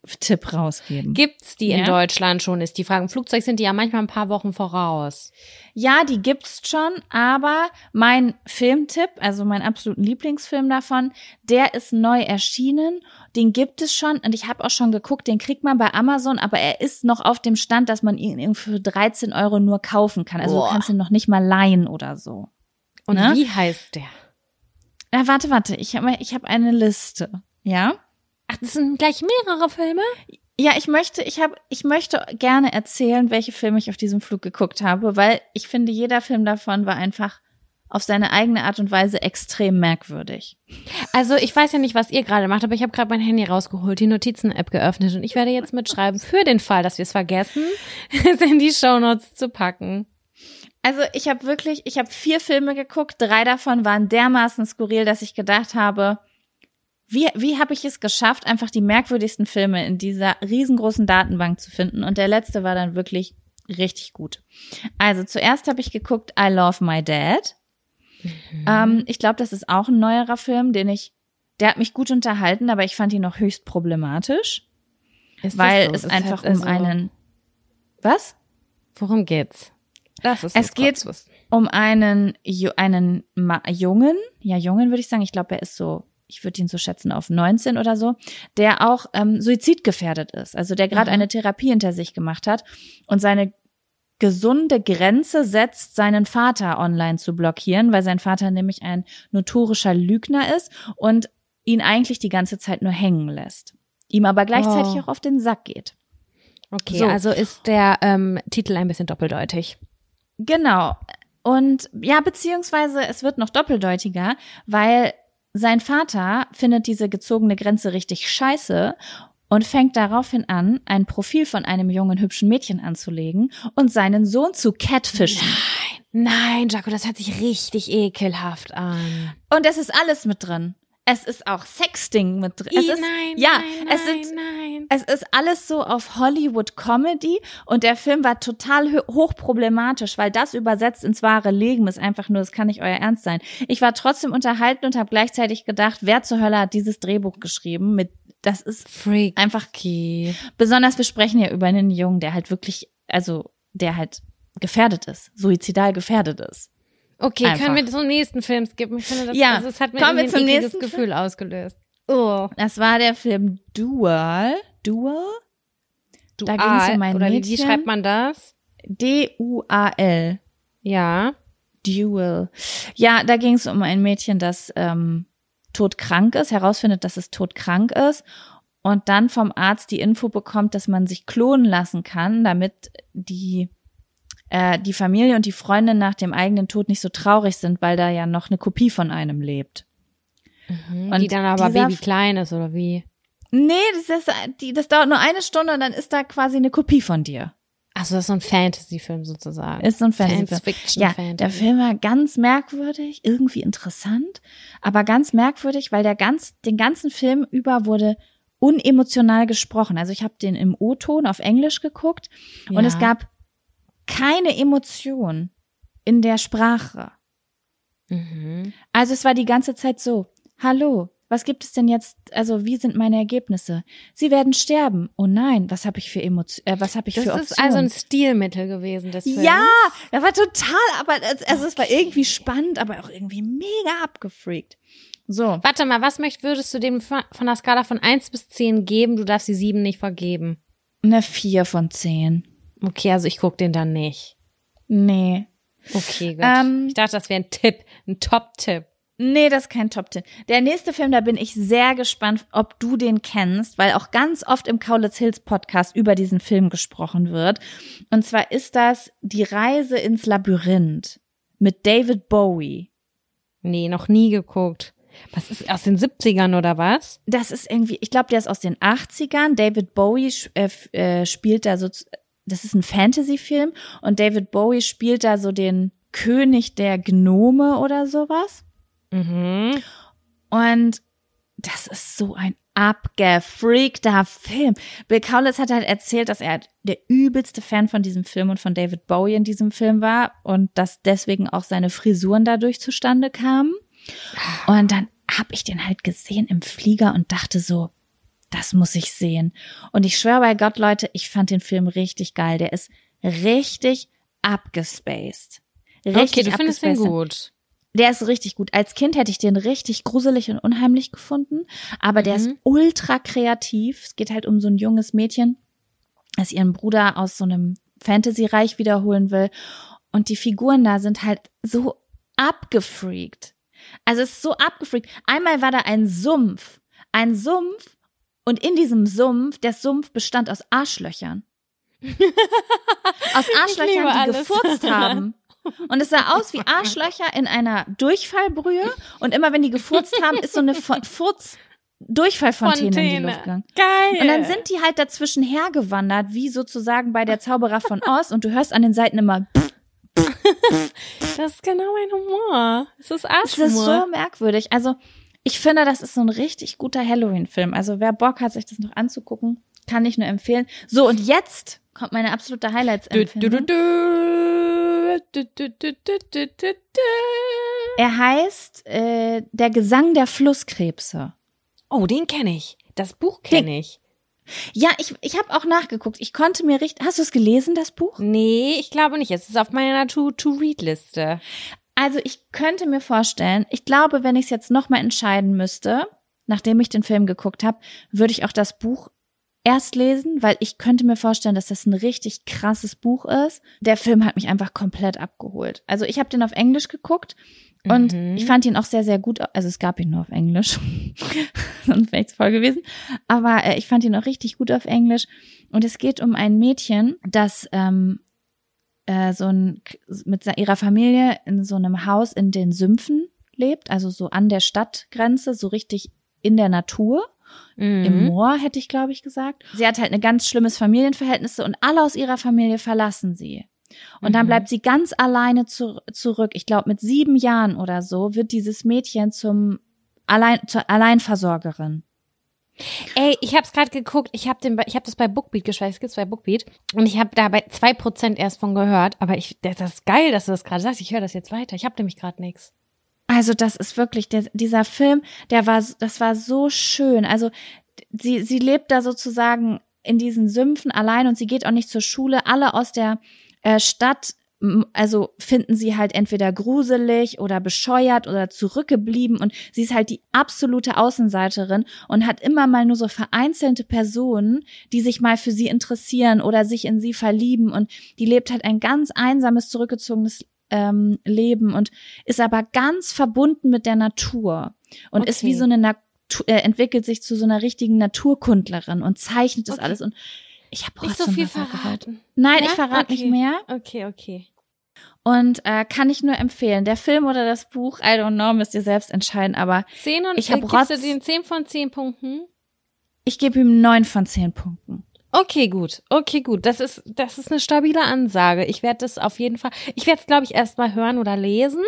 Filmtipp rausgeben. Gibt's die in Ja. Deutschland schon, ist die Frage. Im Flugzeug sind die ja manchmal ein paar Wochen voraus. Ja, die gibt's schon, aber mein Filmtipp, also mein absoluten Lieblingsfilm davon, der ist neu erschienen. Den gibt es schon und ich habe auch schon geguckt, den kriegt man bei Amazon, aber er ist noch auf dem Stand, dass man ihn für 13 Euro nur kaufen kann. Also Boah. du kannst ihn noch nicht mal leihen oder so. Und Ne? wie heißt der? Ja, warte, warte, ich habe ich hab eine Liste. Ja? Ach, das sind gleich mehrere Filme? Ja, ich möchte, ich habe, ich möchte gerne erzählen, welche Filme ich auf diesem Flug geguckt habe, weil ich finde, jeder Film davon war einfach auf seine eigene Art und Weise extrem merkwürdig. Also ich weiß ja nicht, was ihr gerade macht, aber ich habe gerade mein Handy rausgeholt, die Notizen-App geöffnet und ich werde jetzt mitschreiben, für den Fall, dass wir es vergessen, es in die Shownotes zu packen. Also ich habe wirklich, ich habe vier Filme geguckt, drei davon waren dermaßen skurril, dass ich gedacht habe, wie, wie habe ich es geschafft, einfach die merkwürdigsten Filme in dieser riesengroßen Datenbank zu finden? Und der letzte war dann wirklich richtig gut. Also zuerst habe ich geguckt I Love My Dad. Ähm, ich glaube, das ist auch ein neuerer Film, den ich, der hat mich gut unterhalten, aber ich fand ihn noch höchst problematisch, Ist das weil so? es ist einfach um also- einen, was? Worum geht's? Das ist Es das geht- um einen, einen Jungen, ja Jungen würde ich sagen, ich glaube, er ist so, ich würde ihn so schätzen auf 19 oder so, der auch ähm, suizidgefährdet ist, also der gerade Mhm. eine Therapie hinter sich gemacht hat und seine gesunde Grenze setzt, seinen Vater online zu blockieren, weil sein Vater nämlich ein notorischer Lügner ist und ihn eigentlich die ganze Zeit nur hängen lässt. Ihm aber gleichzeitig Oh. auch auf den Sack geht. Okay, So. also ist der ähm, Titel ein bisschen doppeldeutig. Genau. Und ja, beziehungsweise es wird noch doppeldeutiger, weil sein Vater findet diese gezogene Grenze richtig scheiße und fängt daraufhin an, ein Profil von einem jungen, hübschen Mädchen anzulegen und seinen Sohn zu catfischen. Nein, Jaco, das hört sich richtig ekelhaft an. Und es ist alles mit drin. Es ist auch Sexting mit drin. Es ist, nein, ja, nein, es nein, sind nein. Es ist alles so auf Hollywood Comedy und der Film war total hochproblematisch, weil das übersetzt ins wahre Leben ist einfach nur, das kann nicht euer Ernst sein. Ich war trotzdem unterhalten und habe gleichzeitig gedacht, wer zur Hölle hat dieses Drehbuch geschrieben? Mit das ist Freak. einfach Okay. besonders wir sprechen ja über einen Jungen, der halt wirklich, also der halt gefährdet ist, suizidal gefährdet ist. Okay, Einfach. können wir zum nächsten Film skippen? Ich finde, das, Ja, also, es hat mir kommen wir ein zum nächsten Gefühl ausgelöst. Oh. Das war der Film Dual, Dual, Da ging's um ein Oder wie, wie Mädchen. schreibt man das? D-U-A-L. Ja. Duel. Ja, da ging es um ein Mädchen, das ähm, todkrank ist, herausfindet, dass es todkrank ist und dann vom Arzt die Info bekommt, dass man sich klonen lassen kann, damit die äh, die Familie und die Freundin nach dem eigenen Tod nicht so traurig sind, weil da ja noch eine Kopie von einem lebt. Mhm. Und die dann aber baby klein ist, oder wie? Nee, das, ist, die, das dauert nur eine Stunde und dann ist da quasi eine Kopie von dir. Achso, das ist so ein Fantasy-Film sozusagen. Ist so ein Fantasy-Film. Science-Fiction Ja, Fantasy. der Film war ganz merkwürdig, irgendwie interessant, aber ganz merkwürdig, weil der ganz, den ganzen Film über wurde unemotional gesprochen. Also ich habe den im O-Ton auf Englisch geguckt und Ja. es gab keine Emotion in der Sprache. Mhm. Also es war die ganze Zeit so, Hallo, was gibt es denn jetzt? Also wie sind meine Ergebnisse? Sie werden sterben. Oh nein, was habe ich für Emotionen? Äh, was habe ich Das für ist Optionen? also ein Stilmittel gewesen Films. ja, das war total, aber es- also es war irgendwie spannend, aber auch irgendwie mega abgefreakt. So, Warte mal, was möcht, würdest du dem von von der Skala von 1 bis 10 geben? Du darfst die 7 nicht vergeben. eine 4 von 10. Okay, also ich guck den dann nicht. Nee. Okay, gut. Ähm, ich dachte, das wäre ein Tipp, ein Top-Tipp. Nee, das ist kein Top 10. Der nächste Film, da bin ich sehr gespannt, ob du den kennst, weil auch ganz oft im Kaulitz Hills Podcast über diesen Film gesprochen wird. Und zwar ist das Die Reise ins Labyrinth mit David Bowie. Nee, noch nie geguckt. Was ist aus den 70ern oder was? Das ist irgendwie, ich glaube, der ist aus den 80ern. David Bowie äh, äh, spielt da so, das ist ein Fantasy-Film und David Bowie spielt da so den König der Gnome oder sowas. Mhm. Und das ist so ein abgefreakter Film. Bill Kaulitz hat halt erzählt, dass er der übelste Fan von diesem Film und von David Bowie in diesem Film war und dass deswegen auch seine Frisuren dadurch zustande kamen. Und dann habe ich den halt gesehen im Flieger und dachte so, das muss ich sehen. Und ich schwöre bei Gott, Leute, ich fand den Film richtig geil. Der ist richtig abgespaced. Richtig okay, du findest abgespaced. gut. Der ist richtig gut. Als Kind hätte ich den richtig gruselig und unheimlich gefunden, aber der ist Mhm. ultra kreativ. Es geht halt um so ein junges Mädchen, das ihren Bruder aus so einem Fantasy-Reich wiederholen will. Und die Figuren da sind halt so abgefreakt. Also es ist so abgefreakt. Einmal war da ein Sumpf. Ein Sumpf und in diesem Sumpf, der Sumpf bestand aus Arschlöchern. aus Arschlöchern, die alles. gefurzt haben. Und es sah aus wie Arschlöcher in einer Durchfallbrühe. Und immer wenn die gefurzt haben, ist so eine Fu- Furz Durchfallfontäne in die Fontäne. Luft gegangen. Geil. Und dann sind die halt dazwischen hergewandert, wie sozusagen bei der Zauberer von Oz. Und du hörst an den Seiten immer, das ist genau mein Humor. Das ist das ist Arschhumor. so merkwürdig. Also ich finde, das ist so ein richtig guter Halloween-Film. Also wer Bock hat, sich das noch anzugucken, kann ich nur empfehlen. So, und jetzt kommt meine absolute highlights du. Er heißt äh, Der Gesang der Flusskrebse. Oh, den kenne ich. Das Buch kenne ich. Ja, ich, ich habe auch nachgeguckt. Ich konnte mir richtig. Hast du es gelesen, das Buch? Nee, ich glaube nicht. Es ist auf meiner To-Read-Liste. Also ich könnte mir vorstellen, ich glaube, wenn ich es jetzt nochmal entscheiden müsste, nachdem ich den Film geguckt habe, würde ich auch das Buch erst lesen, weil ich könnte mir vorstellen, dass das ein richtig krasses Buch ist. Der Film hat mich einfach komplett abgeholt. Also ich habe den auf Englisch geguckt und Mhm. ich fand ihn auch sehr, sehr gut. Also es gab ihn nur auf Englisch. Sonst wäre ich voll gewesen. Aber äh, ich fand ihn auch richtig gut auf Englisch. Und es geht um ein Mädchen, das ähm, äh, so ein, mit ihrer Familie in so einem Haus in den Sümpfen lebt, also so an der Stadtgrenze, so richtig in der Natur. Im Mhm. Moor, hätte ich, glaube ich, gesagt. Sie hat halt ein ganz schlimmes Familienverhältnis und alle aus ihrer Familie verlassen sie. Und dann Mhm. bleibt sie ganz alleine zu, zurück. Ich glaube, mit sieben Jahren oder so wird dieses Mädchen zum Allein, zur Alleinversorgerin. Ey, ich hab's gerade geguckt. Ich hab den, ich hab das bei Bookbeat geschaut. Es gibt's bei Bookbeat und ich habe da bei zwei Prozent erst von gehört. Aber ich, das ist geil, dass du das gerade sagst. Ich höre das jetzt weiter. Ich habe nämlich gerade nichts. Also das ist wirklich, der, dieser Film, der war, das war so schön. Also sie, sie lebt da sozusagen in diesen Sümpfen allein und sie geht auch nicht zur Schule. Alle aus der äh, Stadt, also finden sie halt entweder gruselig oder bescheuert oder zurückgeblieben und sie ist halt die absolute Außenseiterin und hat immer mal nur so vereinzelte Personen, die sich mal für sie interessieren oder sich in sie verlieben und die lebt halt ein ganz einsames, zurückgezogenes ähm, Leben und ist aber ganz verbunden mit der Natur und ist Okay. wie so eine Natur, äh, entwickelt sich zu so einer richtigen Naturkundlerin und zeichnet das Okay. alles und ich habe Nicht so viel verraten. Nein, Ja? ich verrate Okay. nicht mehr Okay, okay. Und äh, kann ich nur empfehlen. Der Film oder das Buch, I don't know, müsst ihr selbst entscheiden, aber Zehn und Ich hab gibst du Rotz- den zehn von zehn Punkten? ich gebe ihm neun von zehn Punkten. Okay, gut. Okay, gut. Das ist, das ist eine stabile Ansage. Ich werde das auf jeden Fall, ich werde es, glaube ich, erst mal hören oder lesen.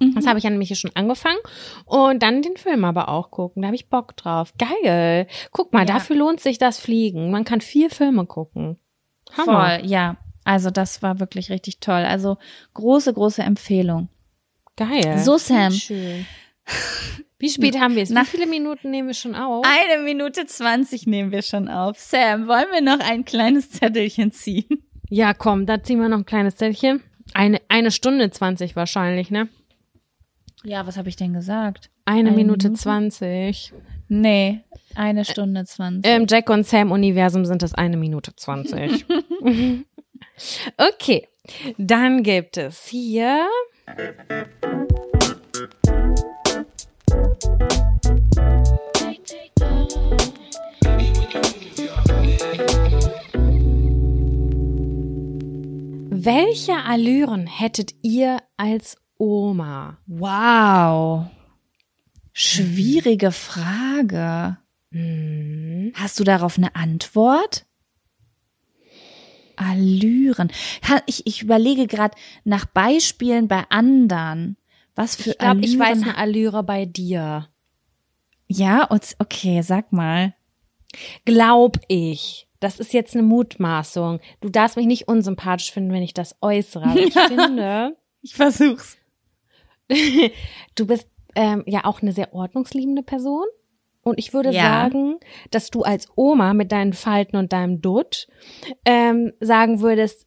Mhm. Das habe ich ja nämlich hier schon angefangen. Und dann den Film aber auch gucken. Da habe ich Bock drauf. Geil. Guck mal, Ja. dafür lohnt sich das Fliegen. Man kann vier Filme gucken. Hammer. Voll, ja. Also das war wirklich richtig toll. Also große, große Empfehlung. Geil. So, Sam. Schön. Wie spät haben wir es? Wie Nach- viele Minuten nehmen wir schon auf? Eine Minute zwanzig nehmen wir schon auf. Sam, wollen wir noch ein kleines Zettelchen ziehen? Ja, komm, da ziehen wir noch ein kleines Zettelchen. Eine, eine Stunde zwanzig wahrscheinlich, ne? Ja, was habe ich denn gesagt? Eine, Eine Minute zwanzig. Nee, eine Stunde zwanzig. Im Jack und Sam Universum sind es eine Minute zwanzig. okay, dann gibt es hier. Welche Allüren hättet ihr als Oma? Wow. Schwierige Frage. Hm. Hast du darauf eine Antwort? Allüren. Ich, ich überlege gerade nach Beispielen bei anderen. Was für Ich glaube, ich weiß eine Allüre bei dir. Ja, okay, sag mal. Glaub ich. Das ist jetzt eine Mutmaßung. Du darfst mich nicht unsympathisch finden, wenn ich das äußere. Aber ich finde, Ich versuch's. du bist ähm, ja auch eine sehr ordnungsliebende Person. Und ich würde Ja. sagen, dass du als Oma mit deinen Falten und deinem Dutt ähm, sagen würdest,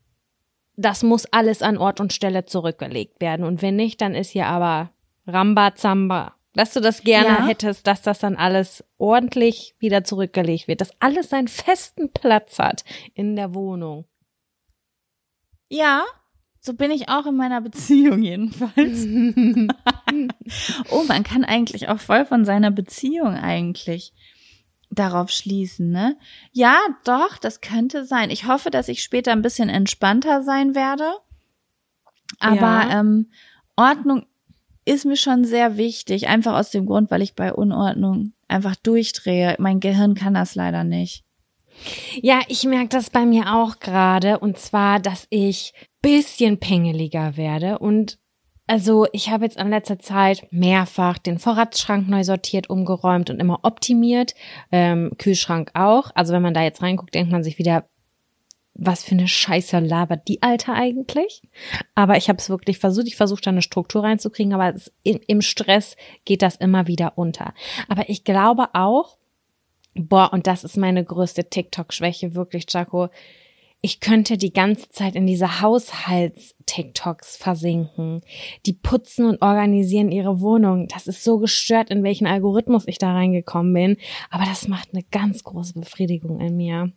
das muss alles an Ort und Stelle zurückgelegt werden. Und wenn nicht, dann ist hier aber Rambazamba. Dass du das gerne Ja. hättest, dass das dann alles ordentlich wieder zurückgelegt wird. Dass alles seinen festen Platz hat in der Wohnung. Ja, so bin ich auch in meiner Beziehung jedenfalls. oh, man kann eigentlich auch voll von seiner Beziehung eigentlich darauf schließen, ne? Ja, doch, das könnte sein. Ich hoffe, dass ich später ein bisschen entspannter sein werde. Aber Ja. ähm, Ordnung ist mir schon sehr wichtig, einfach aus dem Grund, weil ich bei Unordnung einfach durchdrehe. Mein Gehirn kann das leider nicht. Ja, ich merke das bei mir auch gerade. Und zwar, dass ich bisschen pingeliger werde. Und also ich habe jetzt in letzter Zeit mehrfach den Vorratsschrank neu sortiert, umgeräumt und immer optimiert. Ähm, Kühlschrank auch. Also wenn man da jetzt reinguckt, denkt man sich wieder, was für eine Scheiße labert die Alte eigentlich? Aber ich habe es wirklich versucht. Ich versuche da eine Struktur reinzukriegen, aber es, im, im Stress geht das immer wieder unter. Aber ich glaube auch, Boah, und das ist meine größte TikTok-Schwäche, wirklich, Jaco. Ich könnte die ganze Zeit in diese Haushalts-TikToks versinken. Die putzen und organisieren ihre Wohnung. Das ist so gestört, in welchen Algorithmus ich da reingekommen bin. Aber das macht eine ganz große Befriedigung in mir.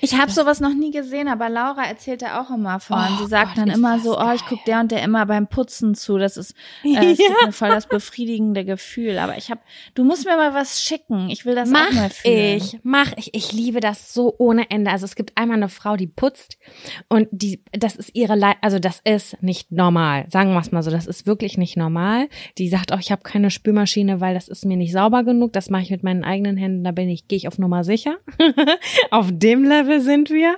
Ich habe sowas noch nie gesehen, aber Laura erzählt da auch immer von. Oh Sie sagt Gott, dann ist immer das so, oh, ich geil. guck der und der immer beim Putzen zu. Das ist, äh, es Ja. mir voll das befriedigende Gefühl. Aber ich habe, du musst mir mal was schicken. Ich will das auch mal Mach fühlen. ich, mach ich. Ich liebe das so ohne Ende. Also es gibt einmal eine Frau, die putzt und die, das ist ihre, Le also das ist nicht normal. Sagen wir es mal so, das ist wirklich nicht normal. Die sagt auch, ich habe keine Spülmaschine, weil das ist mir nicht sauber genug. Das mache ich mit meinen eigenen Händen. Da bin ich, gehe ich auf Nummer sicher. auf dem Level sind wir.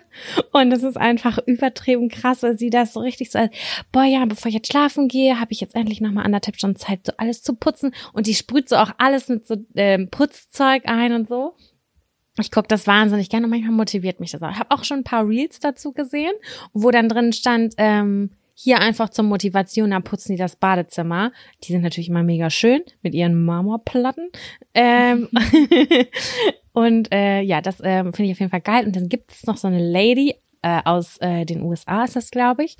Und es ist einfach übertrieben krass, weil sie das so richtig so, boah ja, bevor ich jetzt schlafen gehe, habe ich jetzt endlich nochmal anderthalb Stunden Zeit, so alles zu putzen. Und die sprüht so auch alles mit so ähm, Putzzeug ein und so. Ich gucke das wahnsinnig gerne und manchmal motiviert mich das auch. Ich habe auch schon ein paar Reels dazu gesehen, wo dann drin stand, ähm, hier einfach zur Motivation, da putzen die das Badezimmer. Die sind natürlich immer mega schön mit ihren Marmorplatten. Ähm, und äh, ja, das ähm, finde ich auf jeden Fall geil. Und dann gibt es noch so eine Lady äh, aus äh, den USA, ist das, glaube ich.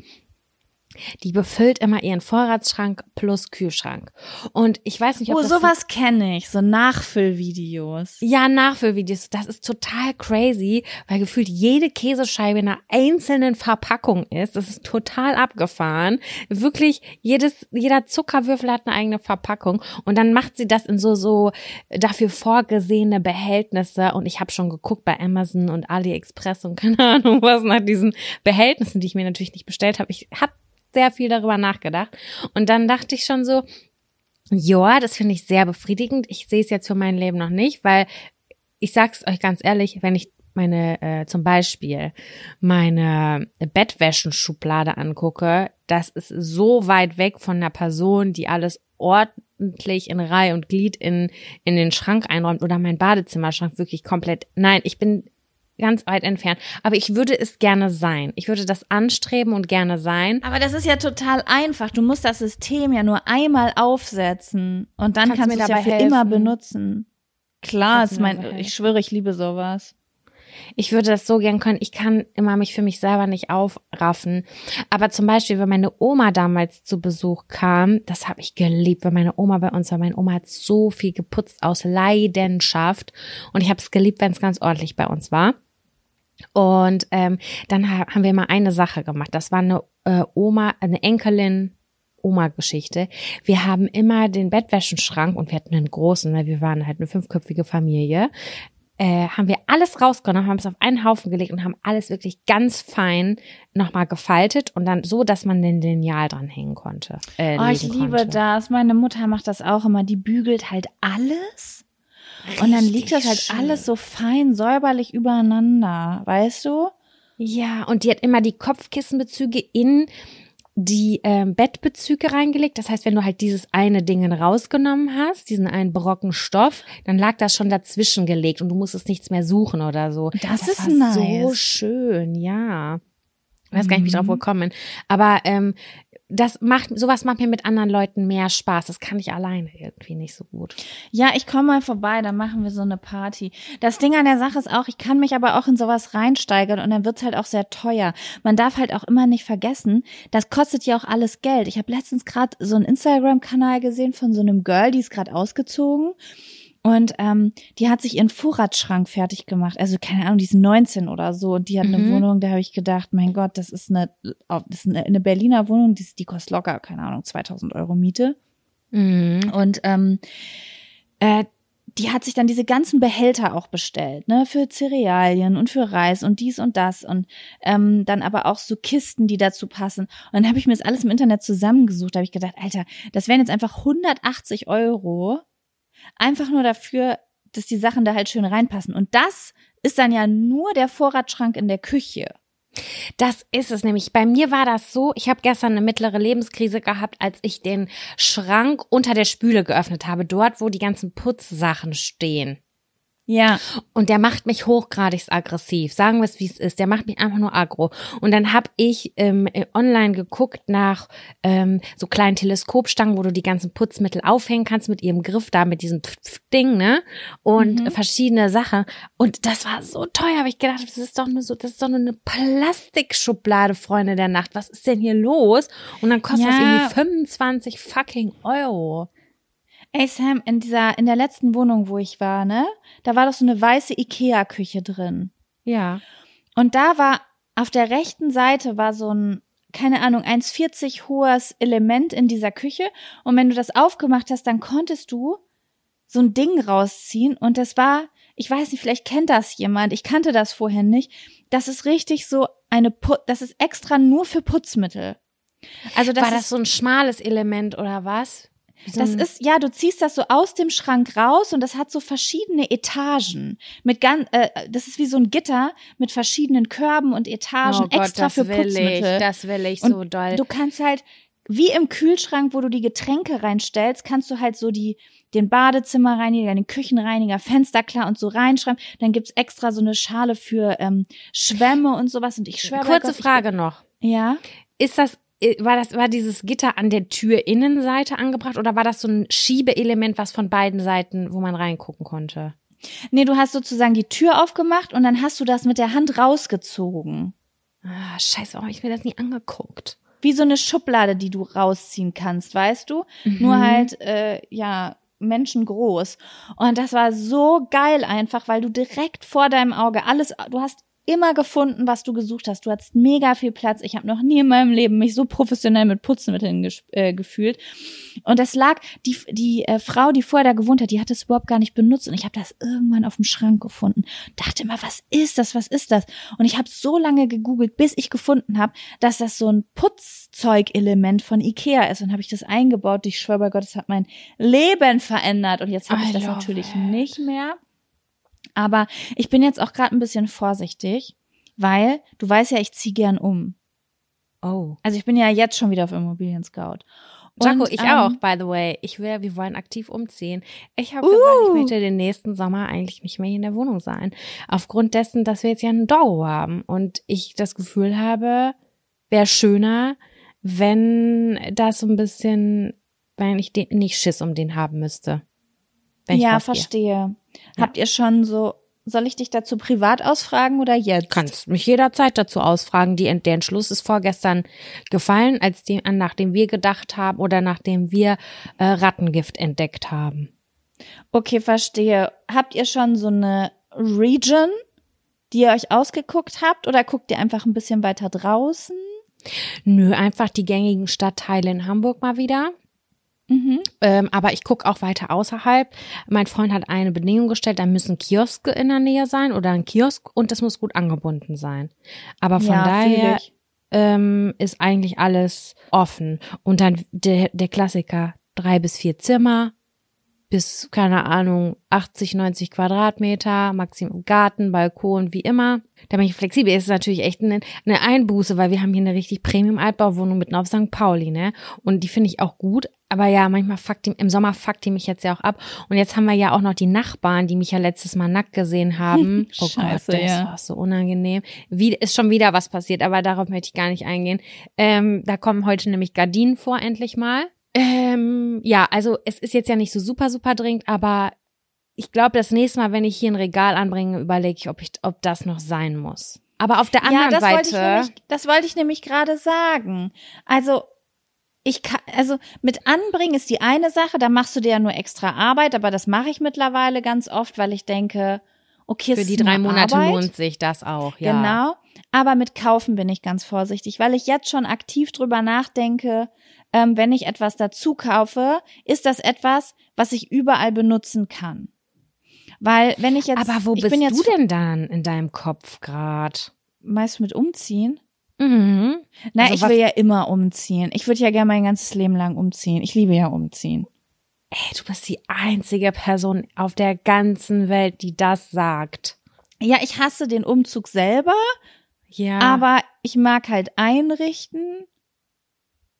Die befüllt immer ihren Vorratsschrank plus Kühlschrank. Und ich weiß nicht, ob Oh, das sowas kenne ich. So Nachfüllvideos. ja, Nachfüllvideos, das ist total crazy, weil gefühlt jede Käsescheibe in einer einzelnen Verpackung ist. Das ist total abgefahren. Wirklich, jedes, jeder Zuckerwürfel hat eine eigene Verpackung. Und dann macht sie das in so, so dafür vorgesehene Behältnisse. Und ich habe schon geguckt bei Amazon und AliExpress und keine Ahnung was nach diesen Behältnissen, die ich mir natürlich nicht bestellt habe. Ich habe sehr viel darüber nachgedacht. Und dann dachte ich schon so, ja, das finde ich sehr befriedigend. Ich sehe es jetzt für mein Leben noch nicht, weil ich sag's euch ganz ehrlich, wenn ich meine äh, zum Beispiel meine Bettwäschenschublade angucke, das ist so weit weg von einer Person, die alles ordentlich in Reihe und Glied in in den Schrank einräumt oder mein Badezimmerschrank wirklich komplett. Nein, ich bin ganz weit entfernt. Aber ich würde es gerne sein. Ich würde das anstreben und gerne sein. Aber das ist ja total einfach. Du musst das System ja nur einmal aufsetzen und dann Kannst kannst, du es ja für immer helfen? benutzen. Klar, ist mein, ich schwöre, ich liebe sowas. Ich würde das so gern können. Ich kann immer mich für mich selber nicht aufraffen. Aber zum Beispiel, wenn meine Oma damals zu Besuch kam, das habe ich geliebt, wenn meine Oma bei uns war. Meine Oma hat so viel geputzt aus Leidenschaft. Und ich habe es geliebt, wenn es ganz ordentlich bei uns war. Und ähm, dann ha haben wir mal eine Sache gemacht. Das war eine äh, Oma, eine Enkelin. Oma-Geschichte. Wir haben immer den Bettwäschenschrank und wir hatten einen großen, weil wir waren halt eine fünfköpfige Familie äh, haben wir alles rausgenommen, haben es auf einen Haufen gelegt und haben alles wirklich ganz fein nochmal gefaltet und dann so, dass man den Lineal dran hängen konnte. Äh, Oh, ich liebe konnte. das. Meine Mutter macht das auch immer. Die bügelt halt alles. Und dann liegt das halt schön. alles so fein säuberlich übereinander, weißt du? Ja, und die hat immer die Kopfkissenbezüge in die ähm, Bettbezüge reingelegt. Das heißt, wenn du halt dieses eine Ding rausgenommen hast, diesen einen Brocken Stoff, dann lag das schon dazwischen gelegt und du musstest nichts mehr suchen oder so. Das ist war so nice. schön, ja. Ich weiß gar nicht, wie ich drauf Mhm. gekommen bin. Aber ähm, das macht, sowas macht mir mit anderen Leuten mehr Spaß. Das kann ich alleine irgendwie nicht so gut. Ja, ich komme mal vorbei, dann machen wir so eine Party. Das Ding an der Sache ist auch, ich kann mich aber auch in sowas reinsteigern und dann wird's halt auch sehr teuer. Man darf halt auch immer nicht vergessen, das kostet ja auch alles Geld. Ich habe letztens gerade so einen Instagram-Kanal gesehen von so einem Girl, die ist gerade ausgezogen. Und ähm, die hat sich ihren Vorratsschrank fertig gemacht. Also keine Ahnung, die ist 19 oder so. Und die hat eine Mhm. Wohnung, da habe ich gedacht, mein Gott, das ist eine, das ist eine, eine Berliner Wohnung, die, die kostet locker, keine Ahnung, 2000 Euro Miete. Mhm. Und ähm, äh, die hat sich dann diese ganzen Behälter auch bestellt, ne, für Cerealien und für Reis und dies und das und ähm, dann aber auch so Kisten, die dazu passen. Und dann habe ich mir das alles im Internet zusammengesucht. Da habe ich gedacht, Alter, das wären jetzt einfach 180 Euro, einfach nur dafür, dass die Sachen da halt schön reinpassen. Und das ist dann ja nur der Vorratsschrank in der Küche. Das ist es nämlich. Bei mir war das so, ich habe gestern eine mittlere Lebenskrise gehabt, als ich den Schrank unter der Spüle geöffnet habe, dort, wo die ganzen Putzsachen stehen. Ja. Und der macht mich hochgradig aggressiv. Sagen wir es, wie es ist. Der macht mich einfach nur aggro. Und dann habe ich ähm, äh, online geguckt nach ähm, so kleinen Teleskopstangen, wo du die ganzen Putzmittel aufhängen kannst mit ihrem Griff da, mit diesem Pf- Pf- Ding, ne? Und Mhm. verschiedene Sachen. Und das war so teuer. Habe ich gedacht, das ist doch nur so, das ist doch nur eine Plastikschublade, Freunde der Nacht. Was ist denn hier los? Und dann kostet das Ja. irgendwie 25 fucking Euro. Ey Sam, in dieser, in der letzten Wohnung, wo ich war, ne, da war doch so eine weiße Ikea-Küche drin. Ja. Und da war auf der rechten Seite war so ein, keine Ahnung, 1,40 hohes Element in dieser Küche. Und wenn du das aufgemacht hast, dann konntest du so ein Ding rausziehen. Und das war, ich weiß nicht, vielleicht kennt das jemand. Ich kannte das vorher nicht. Das ist richtig so eine, Put das ist extra nur für Putzmittel. Also das war das so ein schmales Element oder was? So das ist, ja, du ziehst das so aus dem Schrank raus und das hat so verschiedene Etagen. Mit ganz, äh, das ist wie so ein Gitter mit verschiedenen Körben und Etagen extra Oh das für will Putzmittel. Ich, das will ich Und so doll. Du kannst halt, wie im Kühlschrank, wo du die Getränke reinstellst, kannst du halt so die, den Badezimmerreiniger, den Küchenreiniger, Fenster klar und so reinschreiben. Dann gibt's extra so eine Schale für ähm, Schwämme und sowas. Und ich schwöre Kurze Gott, Frage noch. Ja. Ist das, war das, war dieses Gitter an der Türinnenseite angebracht oder war das so ein Schiebeelement, was von beiden Seiten, wo man reingucken konnte? Nee, du hast sozusagen die Tür aufgemacht und dann hast du das mit der Hand rausgezogen. Ah, scheiße, warum hab ich mir das nie angeguckt? Wie so eine Schublade, die du rausziehen kannst, weißt du? Mhm. Nur halt, äh, ja, menschengroß. Und das war so geil einfach, weil du direkt vor deinem Auge alles, du hast immer gefunden, was du gesucht hast. Du hattest mega viel Platz. Ich habe noch nie in meinem Leben mich so professionell mit Putzmitteln äh, gefühlt. Und das lag, die, die äh, Frau, die vorher da gewohnt hat, die hat das überhaupt gar nicht benutzt. Und ich habe das irgendwann auf dem Schrank gefunden. Dachte immer, was ist das? Was ist das? Und ich habe so lange gegoogelt, bis ich gefunden habe, dass das so ein Putzzeugelement von Ikea ist. Und habe ich das eingebaut. Ich schwöre bei Gott, es hat mein Leben verändert. Und jetzt habe ich das natürlich nicht mehr. Aber ich bin jetzt auch gerade ein bisschen vorsichtig, weil du weißt ja, ich ziehe gern um. Oh. Also ich bin ja jetzt schon wieder auf Immobilien Scout. Jaco, ich ähm, auch, by the way. Ich will, wir wollen aktiv umziehen. Ich habe Uh. gesagt, ich möchte den nächsten Sommer eigentlich nicht mehr hier in der Wohnung sein. Aufgrund dessen, dass wir jetzt ja einen Doggo haben und ich das Gefühl habe, wäre schöner, wenn das so ein bisschen, wenn ich den, nicht Schiss um den haben müsste. Wenn ich Ja. Habt ihr schon so, soll ich dich dazu privat ausfragen oder jetzt? kannst mich jederzeit dazu ausfragen. Die, der Entschluss ist vorgestern gefallen, als die, nachdem wir gedacht haben oder nachdem wir äh, Rattengift entdeckt haben. Okay, verstehe. Habt ihr schon so eine Region, die ihr euch ausgeguckt habt oder guckt ihr einfach ein bisschen weiter draußen? Nö, einfach die gängigen Stadtteile in Hamburg mal wieder. Mhm. Ähm, aber ich gucke auch weiter außerhalb. Mein Freund hat eine Bedingung gestellt, da müssen Kioske in der Nähe sein oder ein Kiosk und das muss gut angebunden sein. Aber von Ja, daher ähm, ist eigentlich alles offen. Und dann der, der Klassiker, drei bis vier Zimmer, bis, keine Ahnung, 80, 90 Quadratmeter, Maximum Garten, Balkon, wie immer. Da bin ich flexibel. Es ist natürlich echt eine, eine Einbuße, weil wir haben hier eine richtig Premium-Altbauwohnung mitten auf St. Pauli, ne? Und die finde ich auch gut. Aber ja, manchmal fuckt die, im Sommer fuckt die mich jetzt ja auch ab. Und jetzt haben wir ja auch noch die Nachbarn, die mich ja letztes Mal nackt gesehen haben. Oh Scheiße, Gott, das ja. war so unangenehm. Wie, ist schon wieder was passiert, aber darauf möchte ich gar nicht eingehen. Ähm, da kommen heute nämlich Gardinen vor, endlich mal. Ähm, ja, also es ist jetzt ja nicht so super, super dringend, aber ich glaube, das nächste Mal, wenn ich hier ein Regal anbringe, überlege ich, ob ich, ob das noch sein muss. Aber auf der anderen ja, das wollte ich Seite, nämlich, das wollte ich nämlich gerade sagen. Also ich kann, also mit anbringen ist die eine Sache, da machst du dir ja nur extra Arbeit, aber das mache ich mittlerweile ganz oft, weil ich denke, okay, für die drei Monate Arbeit. lohnt sich das auch, ja. Genau. Aber mit Kaufen bin ich ganz vorsichtig, weil ich jetzt schon aktiv drüber nachdenke, ähm, wenn ich etwas dazu kaufe, ist das etwas, was ich überall benutzen kann. Weil wenn ich jetzt, Aber wo bist du denn dann in deinem Kopf grad? meist mit umziehen. Mhm. Na, Also ich will ja immer umziehen. Ich würde ja gerne mein ganzes Leben lang umziehen. Ich liebe ja umziehen. Ey, du bist die einzige Person auf der ganzen Welt, die das sagt. Ja, ich hasse den Umzug selber, Ja. aber ich mag halt einrichten.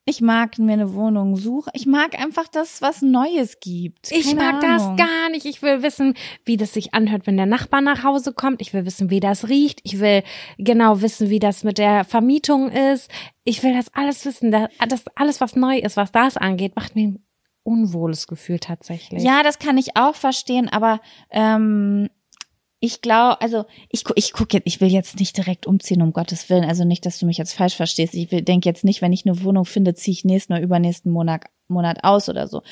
Ich mag mir eine Wohnung suchen. Ich mag einfach, dass es was Neues gibt. Ich Keine mag das Ahnung. gar nicht. Ich will wissen, wie das sich anhört, wenn der Nachbar nach Hause kommt. Ich will wissen, wie das riecht. Ich will genau wissen, wie das mit der Vermietung ist. Ich will das alles wissen. Das, das alles, was neu ist, was das angeht, macht mir ein unwohles Gefühl tatsächlich. Ja, das kann ich auch verstehen, aber ähm, ich glaube, also ich, ich gucke jetzt, ich will jetzt nicht direkt umziehen, um Gottes Willen. Also nicht, dass du mich jetzt falsch verstehst. Ich denke jetzt nicht, wenn ich eine Wohnung finde, ziehe ich nächsten oder übernächsten Monat, Monat aus oder so.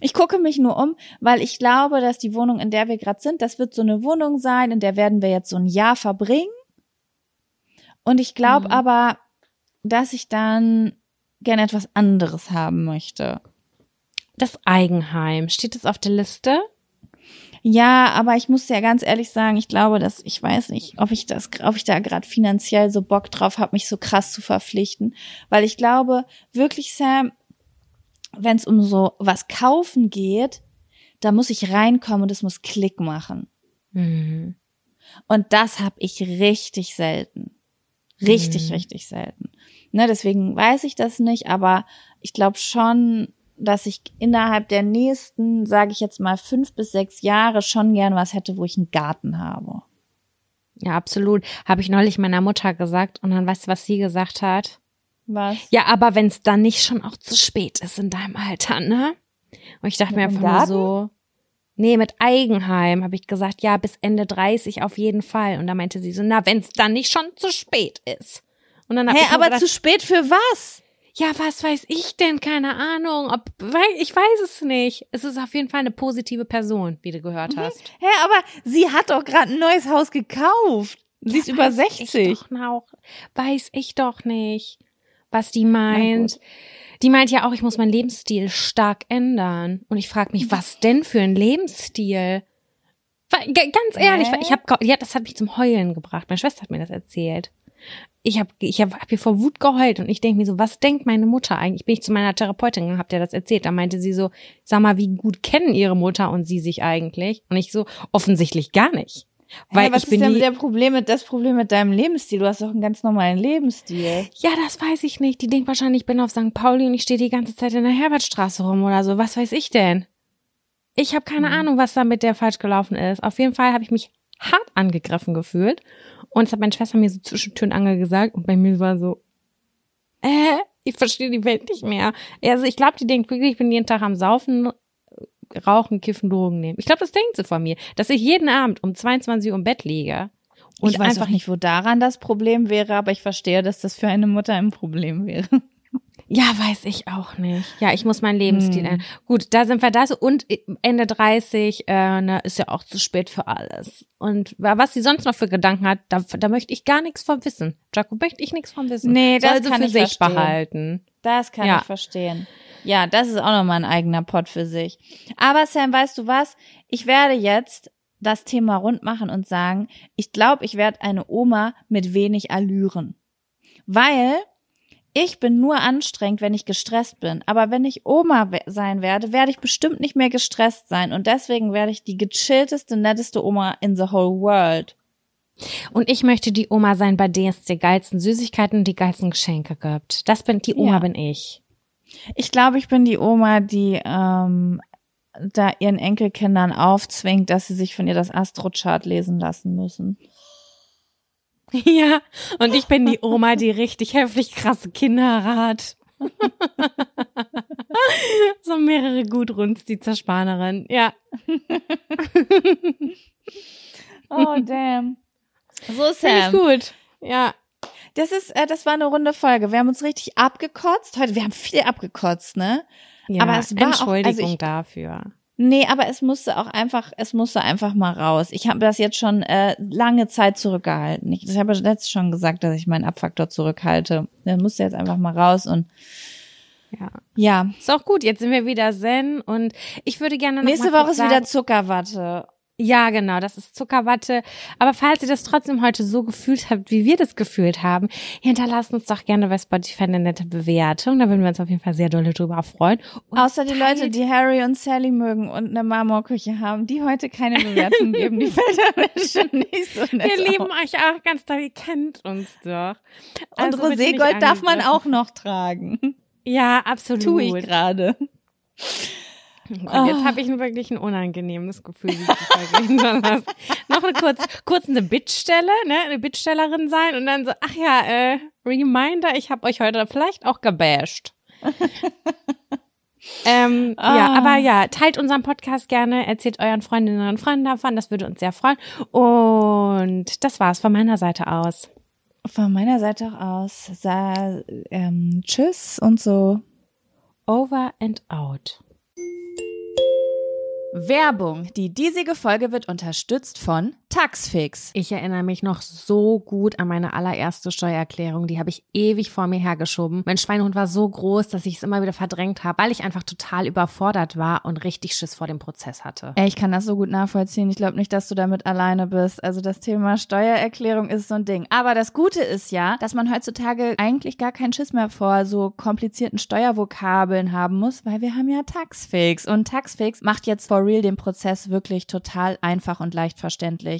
Ich gucke mich nur um, weil ich glaube, dass die Wohnung, in der wir gerade sind, das wird so eine Wohnung sein, in der werden wir jetzt so ein Jahr verbringen. Und ich glaube Mhm. aber, dass ich dann gerne etwas anderes haben möchte. Das Eigenheim. Steht das auf der Liste? Ja, aber ich muss ja ganz ehrlich sagen, ich glaube, dass ich weiß nicht, ob ich das, ob ich da gerade finanziell so Bock drauf habe, mich so krass zu verpflichten, weil ich glaube wirklich, Sam, wenn es um so was kaufen geht, da muss ich reinkommen und es muss Klick machen. Mhm. Und das habe ich richtig selten. Richtig, Mhm. richtig selten. Ne, deswegen weiß ich das nicht, aber ich glaube schon, dass ich innerhalb der nächsten, sage ich jetzt mal, fünf bis sechs Jahre schon gern was hätte, wo ich einen Garten habe. Ja, absolut. Habe ich neulich meiner Mutter gesagt und dann weißt du, was sie gesagt hat? Was? Ja, aber wenn es dann nicht schon auch zu spät ist in deinem Alter, ne? Und ich dachte Mit mir einfach nur so, nee, mit Eigenheim habe ich gesagt, ja, bis Ende 30 auf jeden Fall. Und da meinte sie so, na, wenn es dann nicht schon zu spät ist. Und dann hab Hä, ich aber gedacht, zu spät für was? Ja, was weiß ich denn? Keine Ahnung. Ob, ich weiß es nicht. Es ist auf jeden Fall eine positive Person, wie du gehört hast. Hä, aber sie hat doch gerade ein neues Haus gekauft. Sie ist über Weiß 60. Ich doch auch, weiß ich doch nicht, was die meint. Die meint ja auch, ich muss meinen Lebensstil stark ändern. Und ich frage mich, was denn für ein Lebensstil? Ganz ehrlich, ich habe, ja, das hat mich zum Heulen gebracht. Meine Schwester hat mir das erzählt. Ich habe ich hab, hab hier vor Wut geheult und ich denke mir so, was denkt meine Mutter eigentlich? Bin ich zu meiner Therapeutin gegangen, hab der das erzählt. Da meinte sie so, sag mal, wie gut kennen ihre Mutter und sie sich eigentlich? Und ich so, offensichtlich gar nicht. Weil Hä, was ich bin ist denn der Problem mit, das Problem mit deinem Lebensstil? Du hast doch einen ganz normalen Lebensstil. Ja, das weiß ich nicht. Die denkt wahrscheinlich, ich bin auf St. Pauli und ich stehe die ganze Zeit in der Herbertstraße rum oder so. Was weiß ich denn? Ich habe keine Mhm. Ahnung, was da mit der falsch gelaufen ist. Auf jeden Fall habe ich mich hart angegriffen gefühlt. Und es hat meine Schwester mir so zwischen Tür und Angel gesagt. Und bei mir war so, äh, ich verstehe die Welt nicht mehr. Also ich glaube, die denkt wirklich, ich bin jeden Tag am Saufen, Rauchen, Kiffen, Drogen nehmen. Ich glaube, das denkt sie von mir. Dass ich jeden Abend um 22 Uhr im Bett liege. Und ich weiß einfach auch nicht, wo daran das Problem wäre, aber ich verstehe, dass das für eine Mutter ein Problem wäre. Ja, weiß ich auch nicht. Ja, ich muss meinen Lebensstil Hm. ändern. Gut, da sind wir das. Und Ende 30 äh, ne, ist ja auch zu spät für alles. Und wa- was sie sonst noch für Gedanken hat, da, da möchte ich gar nichts von wissen. Jaco, möchte ich nichts von wissen. Nee, das Soll sie kann für ich sich verstehen. behalten. Das kann Ja. ich verstehen. Ja, das ist auch nochmal ein eigener Pott für sich. Aber Sam, weißt du was? Ich werde jetzt das Thema rund machen und sagen, ich glaube, ich werde eine Oma mit wenig Allüren. Weil ich bin nur anstrengend, wenn ich gestresst bin. Aber wenn ich Oma we- sein werde, werde ich bestimmt nicht mehr gestresst sein. Und deswegen werde ich die gechillteste, netteste Oma in the whole world. Und ich möchte die Oma sein, bei der es die geilsten Süßigkeiten und die geilsten Geschenke gibt. Das bin die Oma Ja. bin ich. Ich glaube, ich bin die Oma, die ähm, da ihren Enkelkindern aufzwingt, dass sie sich von ihr das Astrochart lesen lassen müssen. Ja, und ich bin die Oma, die richtig heftig krasse Kinder hat. so mehrere Gudruns, die Zerspanerin. Ja. Oh damn. So Finde ich gut. Ja. das ist, äh, das war eine runde Folge. Wir haben uns richtig abgekotzt heute. Wir haben viel abgekotzt, ne? ja Aber es war auch- also Entschuldigung ich- dafür. Nee, aber es musste auch einfach, es musste einfach mal raus. Ich habe das jetzt schon äh, lange Zeit zurückgehalten. Ich, ich habe letztes schon gesagt, dass ich meinen Abfaktor zurückhalte. Der musste jetzt einfach mal raus und Ja. ja. Ist auch gut. Jetzt sind wir wieder zen und ich würde gerne noch Nächste Woche ist wieder Zuckerwatte. Ja, genau, das ist Zuckerwatte. Aber falls ihr das trotzdem heute so gefühlt habt, wie wir das gefühlt haben, hinterlasst uns doch gerne bei Spotify eine nette Bewertung. Da würden wir uns auf jeden Fall sehr doll drüber freuen. Und Außer die Leute, die Harry und Sally mögen und eine Marmorküche haben, die heute keine Bewertung geben, die fällt mir schon nicht so nett Wir lieben auf. euch auch ganz doll, ihr kennt uns doch. Und Also nicht Roségold darf man auch noch tragen. Ja, absolut. Tue ich gerade. Und Ah. jetzt habe ich wirklich ein unangenehmes Gefühl, wie ich hinterlasse. Noch eine kurz, kurz eine Bittstelle, ne, eine Bittstellerin sein und dann so, ach ja, äh, Reminder, ich habe euch heute vielleicht auch gebasht. ähm, Ja, Ah. aber ja, teilt unseren Podcast gerne, erzählt euren Freundinnen und Freunden davon, das würde uns sehr freuen. Und das war's von meiner Seite aus. Von meiner Seite auch aus. Sa ähm, tschüss und so. Over and out. Werbung. Die diesige Folge wird unterstützt von Taxfix. Ich erinnere mich noch so gut an meine allererste Steuererklärung. Die habe ich ewig vor mir hergeschoben. Mein Schweinehund war so groß, dass ich es immer wieder verdrängt habe, weil ich einfach total überfordert war und richtig Schiss vor dem Prozess hatte. Ey, ich kann das so gut nachvollziehen. Ich glaube nicht, dass du damit alleine bist. Also das Thema Steuererklärung ist so ein Ding. Aber das Gute ist ja, dass man heutzutage eigentlich gar keinen Schiss mehr vor so komplizierten Steuervokabeln haben muss, weil wir haben ja Taxfix. Und Taxfix macht jetzt for real den Prozess wirklich total einfach und leicht verständlich.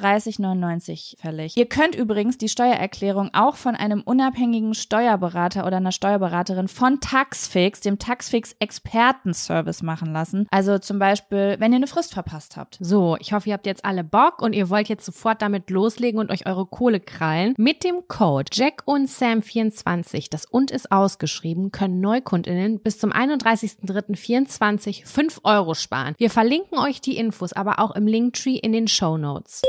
39,99 fällig. Ihr könnt übrigens die Steuererklärung auch von einem unabhängigen Steuerberater oder einer Steuerberaterin von Taxfix, dem Taxfix Expertenservice machen lassen. Also zum Beispiel, wenn ihr eine Frist verpasst habt. So, ich hoffe, ihr habt jetzt alle Bock und ihr wollt jetzt sofort damit loslegen und euch eure Kohle krallen. Mit dem Code Jack und Sam 24, das und ist ausgeschrieben, können Neukundinnen bis zum 31.03.24 5 Euro sparen. Wir verlinken euch die Infos aber auch im Linktree in den Show Notes.